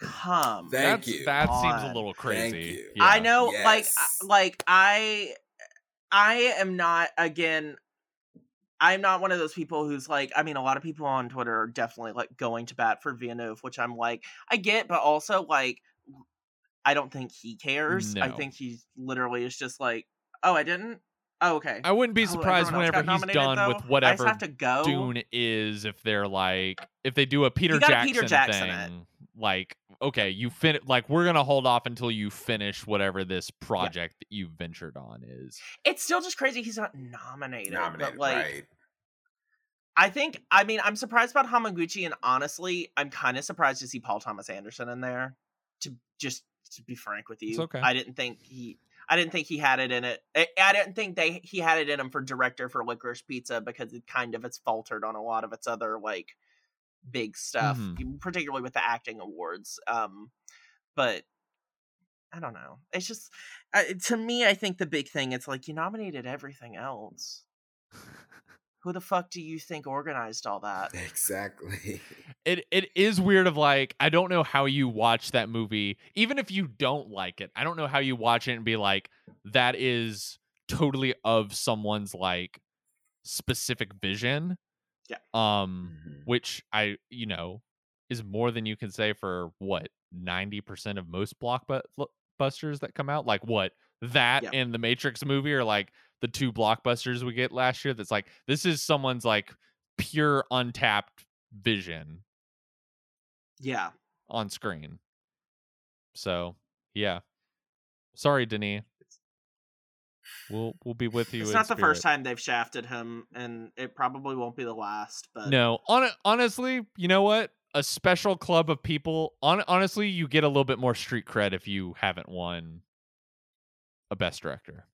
Speaker 2: come,
Speaker 3: Thank you.
Speaker 1: That
Speaker 2: on.
Speaker 1: seems a little
Speaker 3: Thank
Speaker 1: crazy.
Speaker 3: you.
Speaker 1: Yeah.
Speaker 2: I know, like,
Speaker 3: Yes.
Speaker 2: I- like I, I am not again. I'm not one of those people who's like. I mean, a lot of people on Twitter are definitely like going to bat for Villeneuve, which I'm like, I get, but also like, I don't think he cares. I think he literally is just like, oh, I didn't. Oh, okay.
Speaker 1: I wouldn't be
Speaker 2: Oh,
Speaker 1: surprised
Speaker 2: else
Speaker 1: whenever he's done
Speaker 2: though?
Speaker 1: with
Speaker 2: I
Speaker 1: whatever
Speaker 2: have to go.
Speaker 1: Dune is if they're like if they do a Peter Jackson,
Speaker 2: Peter Jackson
Speaker 1: thing. Like, okay, you fin like we're gonna hold off until you finish whatever this project that you've ventured on is.
Speaker 2: It's still just crazy he's not nominated.
Speaker 3: Nominated,
Speaker 2: but like,
Speaker 3: right?
Speaker 2: I think I mean I'm surprised about Hamaguchi, and honestly, I'm kind of surprised to see Paul Thomas Anderson in there. To just to be frank with you,
Speaker 1: It's okay.
Speaker 2: I didn't think he. I didn't think he had it in it. I, I didn't think they he had it in him for director for Licorice Pizza because it kind of it's faltered on a lot of its other like big stuff,
Speaker 1: Mhm.
Speaker 2: particularly with the acting awards. Um, but I don't know. It's just uh, to me, I think the big thing it's like you nominated everything else. Who the fuck do you think organized all that?
Speaker 3: Exactly.
Speaker 1: it it is weird of like I don't know how you watch that movie even if you don't like it. I don't know how you watch it and be like that is totally of someone's like specific vision.
Speaker 2: Yeah.
Speaker 1: Um
Speaker 3: Mhm.
Speaker 1: which I you know is more than you can say for what 90% of most blockbusters that come out like what that
Speaker 2: Yeah.
Speaker 1: and the Matrix movie are like the two blockbusters we get last year that's like this is someone's like pure untapped vision
Speaker 2: Yeah.
Speaker 1: on screen. So yeah, sorry, Denis. We'll we'll be with you.
Speaker 2: It's
Speaker 1: in
Speaker 2: not the first time they've shafted him, and it probably won't be the last. But
Speaker 1: No, on honestly, you know what? A special club of people. On honestly, you get a little bit more street cred if you haven't won a best director.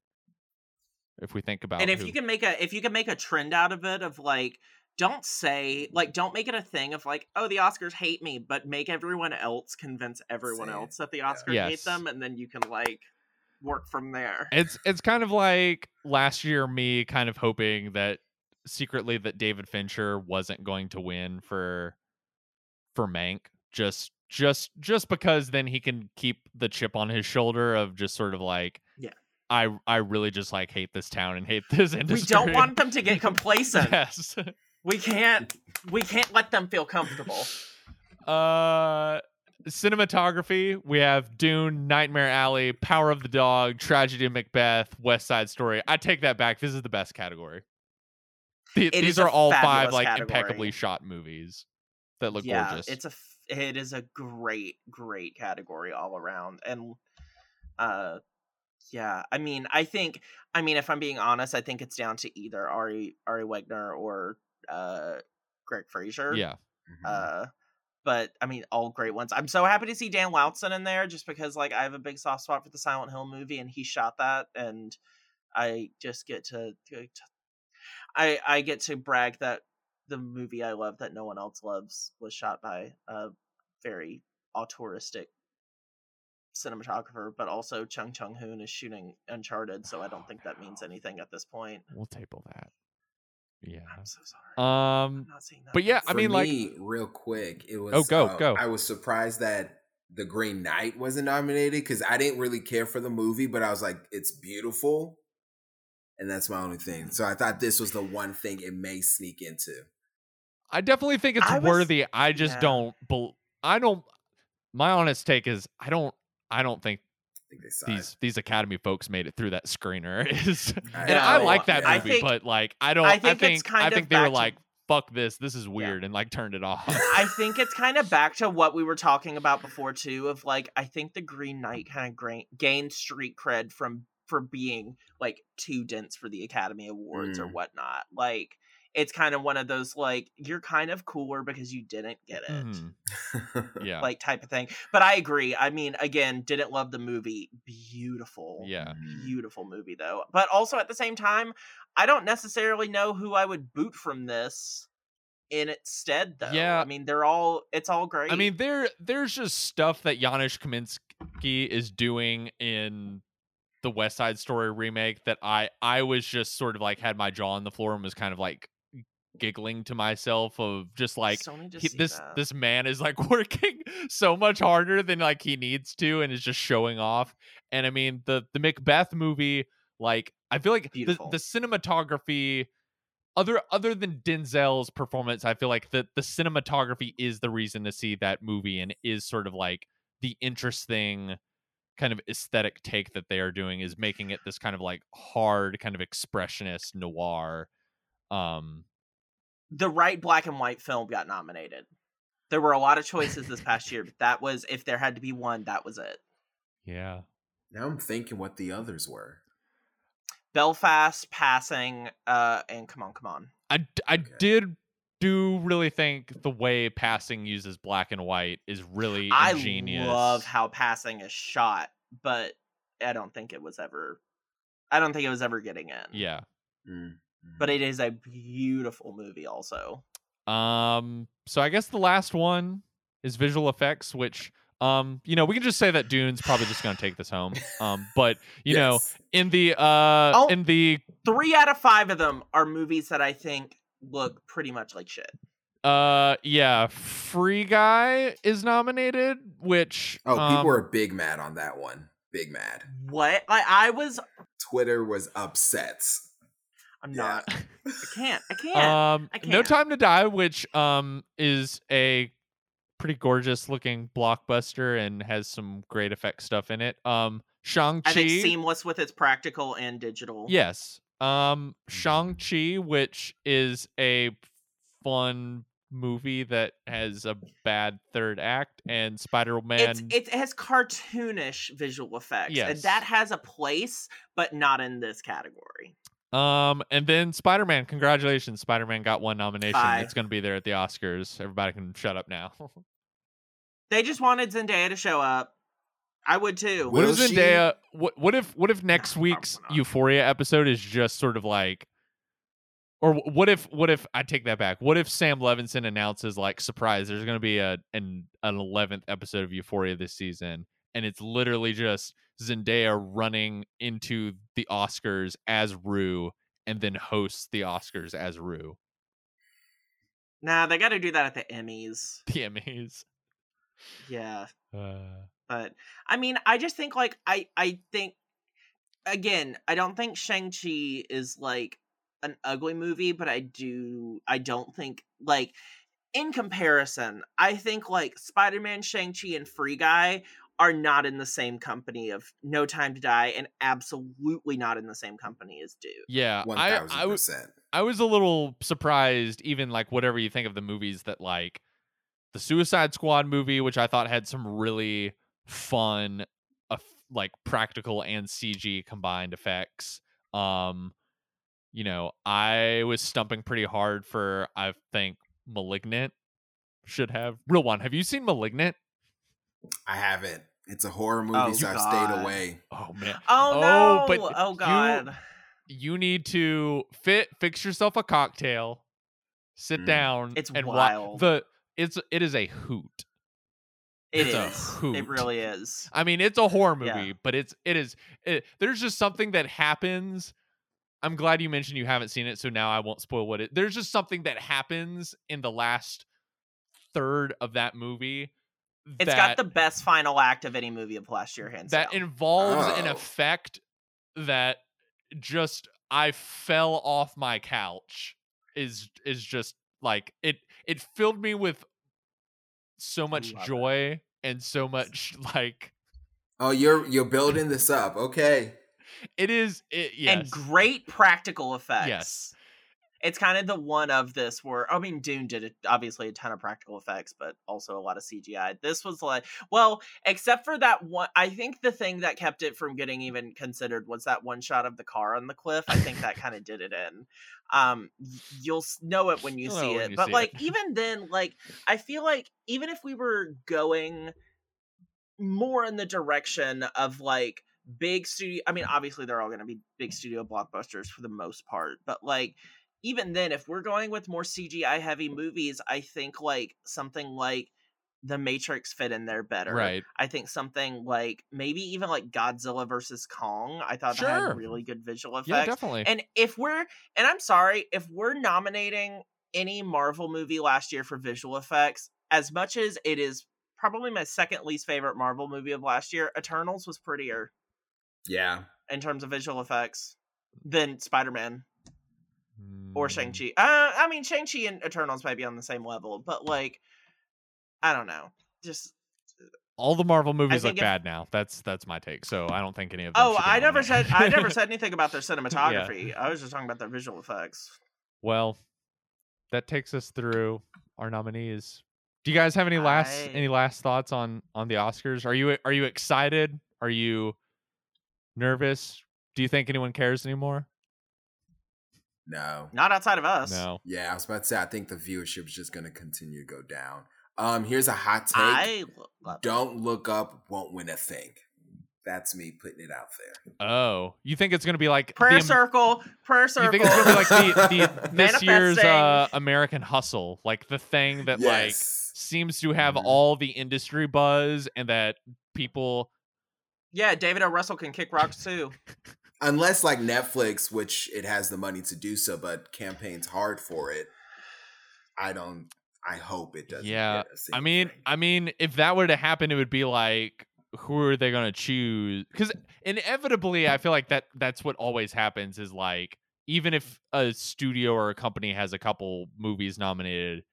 Speaker 1: If we think about it.
Speaker 2: and if
Speaker 1: who-
Speaker 2: you can make a if you can make a trend out of it of like don't say like don't make it a thing of like oh the oscars hate me but make everyone else convince everyone else that the
Speaker 3: Yeah.
Speaker 2: oscars
Speaker 1: Yes.
Speaker 2: hate them and then you can like work from there
Speaker 1: it's it's kind of like last year me kind of hoping that secretly that David Fincher wasn't going to win for for Mank just just just because then he can keep the chip on his shoulder of just sort of like
Speaker 2: Yeah.
Speaker 1: I I really just like hate this town and hate this industry.
Speaker 2: we don't want them to get complacent
Speaker 1: yes.
Speaker 2: we can't we can't let them feel comfortable
Speaker 1: Uh cinematography, we have Dune, Nightmare Alley, Power of the Dog, Tragedy of Macbeth, West Side Story. I take that back. This is the best category. The- these are all five like
Speaker 2: category.
Speaker 1: impeccably shot movies that look
Speaker 2: yeah
Speaker 1: gorgeous.
Speaker 2: it's a f- it is a great great category all around and uh yeah i mean i think i mean if i'm being honest i think it's down to either ari ari wegner or uh greig fraser
Speaker 1: yeah.
Speaker 3: Mhm.
Speaker 2: uh but i mean all great ones i'm so happy to see dan Laustsen in there just because like i have a big soft spot for the silent hill movie and he shot that and i just get to, uh, to i i get to brag that the movie i love that no one else loves was shot by a very auteuristic cinematographer but also chung chung hoon is shooting uncharted so i don't think that means anything at this point
Speaker 1: We'll table that. Yeah.
Speaker 2: i'm so sorry
Speaker 1: Um
Speaker 2: not seeing that
Speaker 1: but yeah, I
Speaker 3: For
Speaker 1: mean like
Speaker 3: real quick, it was.
Speaker 1: Oh, go,
Speaker 3: uh,
Speaker 1: go.
Speaker 3: I was surprised that The Green Knight wasn't nominated because I didn't really care for the movie, but I was like, it's beautiful, and that's my only thing. So I thought this was the one thing it may sneak into.
Speaker 1: I definitely think it's
Speaker 2: I was-
Speaker 1: worthy. I just
Speaker 2: yeah.
Speaker 1: don't bel I don't my honest take is I don't I don't think
Speaker 3: I think
Speaker 1: these these Academy folks made it through that screener. Is
Speaker 3: I
Speaker 1: and I like that movie,
Speaker 2: think-
Speaker 1: but like I don't.
Speaker 2: I
Speaker 1: I
Speaker 2: think
Speaker 1: think
Speaker 2: it's kind
Speaker 1: I think they were
Speaker 2: to-
Speaker 1: like, "Fuck this, this is weird," and like turned it off.
Speaker 2: I think it's kind of back to what we were talking about before too. Of like, I think the Green Knight kind of gained street cred from for being like too dense for the Academy Awards or
Speaker 3: Mm.
Speaker 2: whatnot. Like, it's kind of one of those like you're kind of cooler because you didn't get it.
Speaker 1: Mhm. Yeah,
Speaker 2: Like type of thing. But I agree. I mean, again, didn't love the movie. Beautiful.
Speaker 1: yeah.
Speaker 2: Beautiful movie though. But also at the same time, I don't necessarily know who I would boot from this in its stead though.
Speaker 1: Yeah.
Speaker 2: I mean, they're all it's all great.
Speaker 1: I mean, there there's just stuff that Janusz Kaminski is doing in the West Side Story remake that I I was just sort of like had my jaw on the floor and was kind of like giggling to myself of just like he, this
Speaker 2: that.
Speaker 1: this man is like working so much harder than like he needs to and is just showing off and i mean the the macbeth movie like i feel like the, the cinematography other other than denzel's performance i feel like the the cinematography is the reason to see that movie and is sort of like the interesting kind of aesthetic take that they are doing is making it this kind of like hard kind of expressionist noir um
Speaker 2: the right black and white film got nominated. There were a lot of choices this past year, but that was if there had to be one, that was it.
Speaker 1: yeah
Speaker 3: now I'm thinking what the others were.
Speaker 2: Belfast, Passing, uh, and Come On, Come On.
Speaker 1: I
Speaker 3: Okay.
Speaker 1: did do really think the way passing uses black and white is really
Speaker 2: I
Speaker 1: ingenious.
Speaker 2: I love how Passing is shot, but I don't think it was ever. I don't think it was ever getting in.
Speaker 1: yeah.
Speaker 3: Mm,
Speaker 2: but it is a beautiful movie. Also,
Speaker 1: Um. So I guess the last one is visual effects, which um you know we can just say that Dune's probably just gonna take this home. Um. But you know in the uh
Speaker 2: Oh.
Speaker 1: in the
Speaker 2: three out of five of them are movies that I think look pretty much like shit.
Speaker 1: uh yeah Free Guy is nominated, which
Speaker 3: Oh,
Speaker 1: um,
Speaker 3: people were big mad on that one. Big mad.
Speaker 2: What? Like I was.
Speaker 3: Twitter was upset.
Speaker 2: I'm
Speaker 3: Yeah.
Speaker 2: not. I can't. I can't.
Speaker 1: Um,
Speaker 2: I
Speaker 1: No
Speaker 2: can't.
Speaker 1: No Time to Die, which um is a pretty gorgeous looking blockbuster and has some great effect stuff in it. Um, Shang
Speaker 2: I think seamless with its practical and digital.
Speaker 1: yes. Um,
Speaker 2: Mm-hmm.
Speaker 1: Shang Chi, which is a fun movie that has a bad third act, and Spider Man.
Speaker 2: It's, it has cartoonish visual effects, and
Speaker 1: Yes.
Speaker 2: that has a place, but not in this category.
Speaker 1: Um, and then Spider Man. Congratulations, Spider Man got one nomination.
Speaker 2: Bye.
Speaker 1: It's going to be there at the Oscars. Everybody can shut up now.
Speaker 2: They just wanted Zendaya to show up. I would too.
Speaker 1: What
Speaker 3: Will
Speaker 1: if
Speaker 3: she?
Speaker 1: Zendaya? What what if what if next week's. Euphoria episode is just sort of like, or what if what if I take that back? What if Sam Levinson announces like surprise? There's going to be a an an eleventh episode of Euphoria this season, and it's literally just Zendaya running into the Oscars as Rue, and then hosts the Oscars as Rue.
Speaker 2: Nah, they got to do that at the Emmys.
Speaker 1: The Emmys.
Speaker 2: Yeah,
Speaker 1: Uh,
Speaker 2: but I mean, I just think like I I think again, I don't think Shang Chi is like an ugly movie, but I do I don't think like in comparison, I think like Spider Man, Shang Chi, and Free Guy are not in the same company of No Time to Die, and absolutely not in the same company as Dune.
Speaker 1: yeah,
Speaker 3: One
Speaker 1: I
Speaker 3: thousand
Speaker 1: I was.
Speaker 3: percent.
Speaker 1: I was a little surprised, even like whatever you think of the movies that like the Suicide Squad movie, which I thought had some really fun, uh, like practical and CG combined effects. Um, you know, I was stumping pretty hard for I think Malignant should have real one. Have you seen Malignant?
Speaker 3: I haven't. It's a horror movie,
Speaker 2: Oh,
Speaker 3: so I've
Speaker 2: God.
Speaker 3: stayed away.
Speaker 1: Oh man,
Speaker 2: Oh,
Speaker 1: Oh,
Speaker 2: no!
Speaker 1: but
Speaker 2: oh god!
Speaker 1: you need to fit fix yourself a cocktail, sit
Speaker 3: Mm.
Speaker 1: down.
Speaker 2: It's
Speaker 1: and wa-
Speaker 2: wild.
Speaker 1: the it's it is a hoot.
Speaker 2: It
Speaker 1: it's a
Speaker 2: is.
Speaker 1: hoot.
Speaker 2: It really is.
Speaker 1: I mean, it's a horror
Speaker 2: Yeah.
Speaker 1: movie, but it's it is it, there's just something that happens. I'm glad you mentioned you haven't seen it, so now I won't spoil what it. There's just something that happens in the last third of that movie.
Speaker 2: It's
Speaker 1: that,
Speaker 2: got the best final act of any movie of last year, hands
Speaker 1: that
Speaker 2: down.
Speaker 1: involves an
Speaker 3: Oh.
Speaker 1: effect that just I fell off my couch is is just like it it filled me with so much
Speaker 2: Love it.
Speaker 1: Joy and so much like
Speaker 3: Oh, you're you're building this up. Okay.
Speaker 1: it is it yes.
Speaker 2: and great practical effects.
Speaker 1: Yes.
Speaker 2: It's kind of the one of this where I mean Dune did obviously a ton of practical effects, but also a lot of CGI. This was like well, except for that one I think the thing that kept it from getting even considered was that one shot of the car on the cliff. I think that kind of did it in. Um you'll know it when you see
Speaker 1: when
Speaker 2: it.
Speaker 1: you
Speaker 2: but
Speaker 1: see
Speaker 2: like
Speaker 1: it.
Speaker 2: even then like I feel like even if we were going more in the direction of like big studio i mean obviously they're all going to be big studio blockbusters for the most part but like even then if we're going with more cgi heavy movies i think like something like the matrix fit in there better
Speaker 1: right.
Speaker 2: i think something like maybe even like godzilla versus kong i thought that had really good visual effects
Speaker 1: Yeah, definitely.
Speaker 2: and if we're and I'm sorry, if we're nominating any Marvel movie last year for visual effects, as much as it is probably my second least favorite Marvel movie of last year, Eternals was prettier
Speaker 3: Yeah.
Speaker 2: in terms of visual effects than Spider-Man or
Speaker 1: Mm,
Speaker 2: Shang-Chi. Uh I mean Shang-Chi and Eternals might be on the same level, but like I don't know. Just
Speaker 1: All the Marvel movies look
Speaker 2: if-
Speaker 1: bad now. That's that's my take. So I don't think any of them.
Speaker 2: Oh, I never said I never said anything about their cinematography. I was just talking about their visual effects.
Speaker 1: Well, that takes us through our nominees. Do you guys have any last
Speaker 2: I-
Speaker 1: any last thoughts on on the Oscars? Are you are you excited? Are you nervous? Do you think anyone cares anymore?
Speaker 3: No.
Speaker 2: Not outside of us.
Speaker 1: No.
Speaker 3: Yeah, I was about to say I think the viewership is just gonna continue to go down. Um, here's a hot take.
Speaker 2: I love.
Speaker 3: Don't look up won't win a thing. That's me putting it out there.
Speaker 1: Oh, you think it's gonna be like
Speaker 2: prayer
Speaker 1: the, Am-
Speaker 2: circle, prayer
Speaker 1: You
Speaker 2: circle.
Speaker 1: think it's gonna be like the, the this year's uh, American Hustle, like the thing that like seems to have
Speaker 3: Mhm.
Speaker 1: all the industry buzz and that people
Speaker 2: Yeah, David O. Russell can kick rocks too.
Speaker 3: Unless like Netflix, which it has the money to do so, but campaigns hard for it. I don't. I hope it doesn't.
Speaker 1: Yeah,
Speaker 3: get a
Speaker 1: I mean,
Speaker 3: thing.
Speaker 1: I mean, if that were to happen, it would be like, who are they going to choose? Because inevitably, I feel like that that's what always happens. Is like, even if a studio or a company has a couple movies nominated,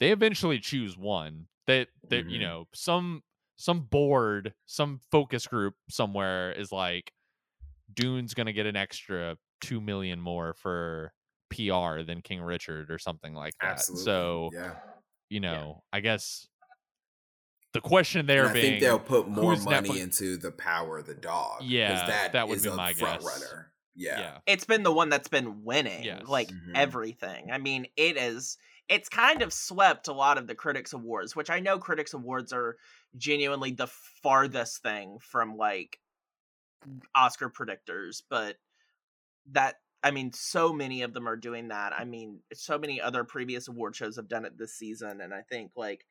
Speaker 1: they eventually choose one. That that you
Speaker 3: Mhm.
Speaker 1: know, some some board, some focus group somewhere is like, Dune's going to get an extra two million more for PR than King Richard or something like that.
Speaker 3: absolutely.
Speaker 1: So
Speaker 3: yeah,
Speaker 1: you know, I guess the question there
Speaker 3: and I
Speaker 1: being,
Speaker 3: think they'll put more money
Speaker 1: Netflix-
Speaker 3: into the power of the dog.
Speaker 1: Yeah,
Speaker 3: that,
Speaker 1: that would
Speaker 3: is
Speaker 1: be
Speaker 3: a
Speaker 1: my
Speaker 3: front
Speaker 1: guess.
Speaker 3: runner. Yeah.
Speaker 1: yeah,
Speaker 2: It's been the one that's been winning,
Speaker 1: Yes.
Speaker 2: like
Speaker 3: Mhm.
Speaker 2: everything. I mean, it is. It's kind of swept a lot of the critics awards, which I know critics awards are genuinely the farthest thing from like Oscar predictors, but that I mean, so many of them are doing that. I mean, so many other previous award shows have done it this season, and I think like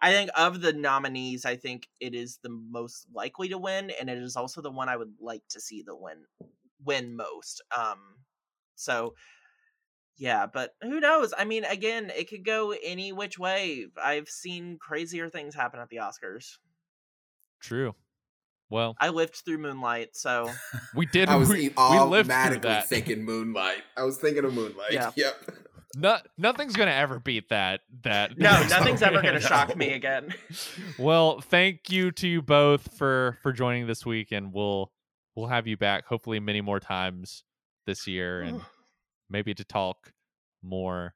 Speaker 2: I think of the nominees, I think it is the most likely to win, and it is also the one I would like to see the win win most. Um, so yeah, but who knows? I mean, again, it could go any which way. I've seen crazier things happen at the Oscars.
Speaker 1: true. Well,
Speaker 2: I lived through Moonlight, so
Speaker 1: we did.
Speaker 3: I was
Speaker 1: we,
Speaker 3: e-
Speaker 1: we lived through
Speaker 3: automatically thinking Moonlight. I was thinking of Moonlight.
Speaker 2: Yeah.
Speaker 3: Yep.
Speaker 1: No, nothing's gonna ever beat that. That
Speaker 2: no, nothing's ever going to shock me again.
Speaker 1: well, thank you to you both for for joining this week, and we'll we'll have you back hopefully many more times this year, and maybe to talk more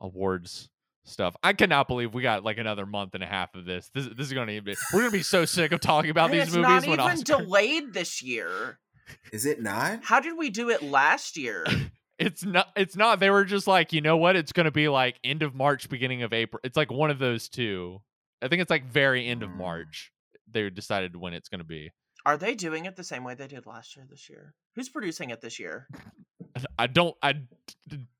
Speaker 1: awards stuff. I cannot believe we got like another month and a half of this. This, this is going to be we're going to be so sick of talking about
Speaker 2: And
Speaker 1: these
Speaker 2: it's
Speaker 1: movies It's
Speaker 2: not
Speaker 1: when
Speaker 2: even
Speaker 1: Oscar-
Speaker 2: delayed this year.
Speaker 3: Is it not?
Speaker 2: How did we do it last year?
Speaker 1: it's not it's not they were just like, you know what? It's going to be like end of March beginning of April. It's like one of those two. I think it's like very end of
Speaker 3: Mm.
Speaker 1: March. They decided when it's going to be.
Speaker 2: Are they doing it the same way they did last year? This year, who's producing it this year?
Speaker 1: I don't I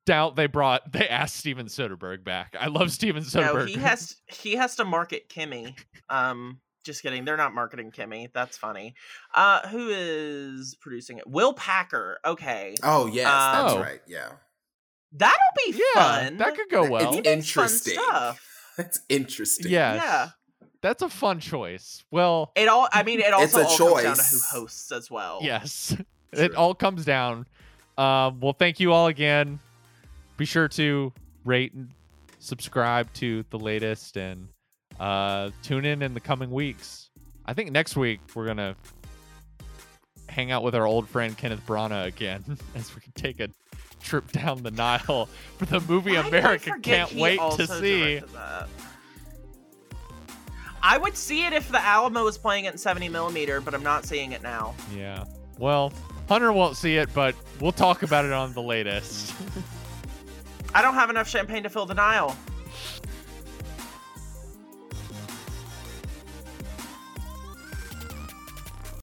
Speaker 1: doubt they brought they asked Steven Soderbergh back. I love Steven Soderbergh.
Speaker 2: No, he has he has to market Kimi. Um, just kidding. They're not marketing Kimi. That's funny. Uh, who is producing it? Will Packer. Okay,
Speaker 3: Oh yes, that's
Speaker 1: Oh.
Speaker 3: right. Yeah.
Speaker 2: that'll be
Speaker 1: yeah,
Speaker 2: fun.
Speaker 1: that could go well.
Speaker 3: It's interesting.
Speaker 2: stuff.
Speaker 3: That's interesting.
Speaker 1: Yes.
Speaker 2: Yeah.
Speaker 1: That's a fun choice. Well,
Speaker 2: It all. I mean, it also
Speaker 3: It's a
Speaker 2: all comes down to who hosts as well.
Speaker 1: yes. It all comes down. Um, well, thank you all again. Be sure to rate and subscribe to the latest and uh, tune in in the coming weeks. I think next week we're gonna hang out with our old friend Kenneth Branagh again as we take a trip down the Nile for the movie
Speaker 2: Why
Speaker 1: America can't wait to see.
Speaker 2: I would see it if the Alamo was playing it in 70 millimeter, but I'm not seeing it now.
Speaker 1: Yeah. Well, Hunter won't see it, but we'll talk about it on the latest.
Speaker 2: I don't have enough champagne to fill the Nile.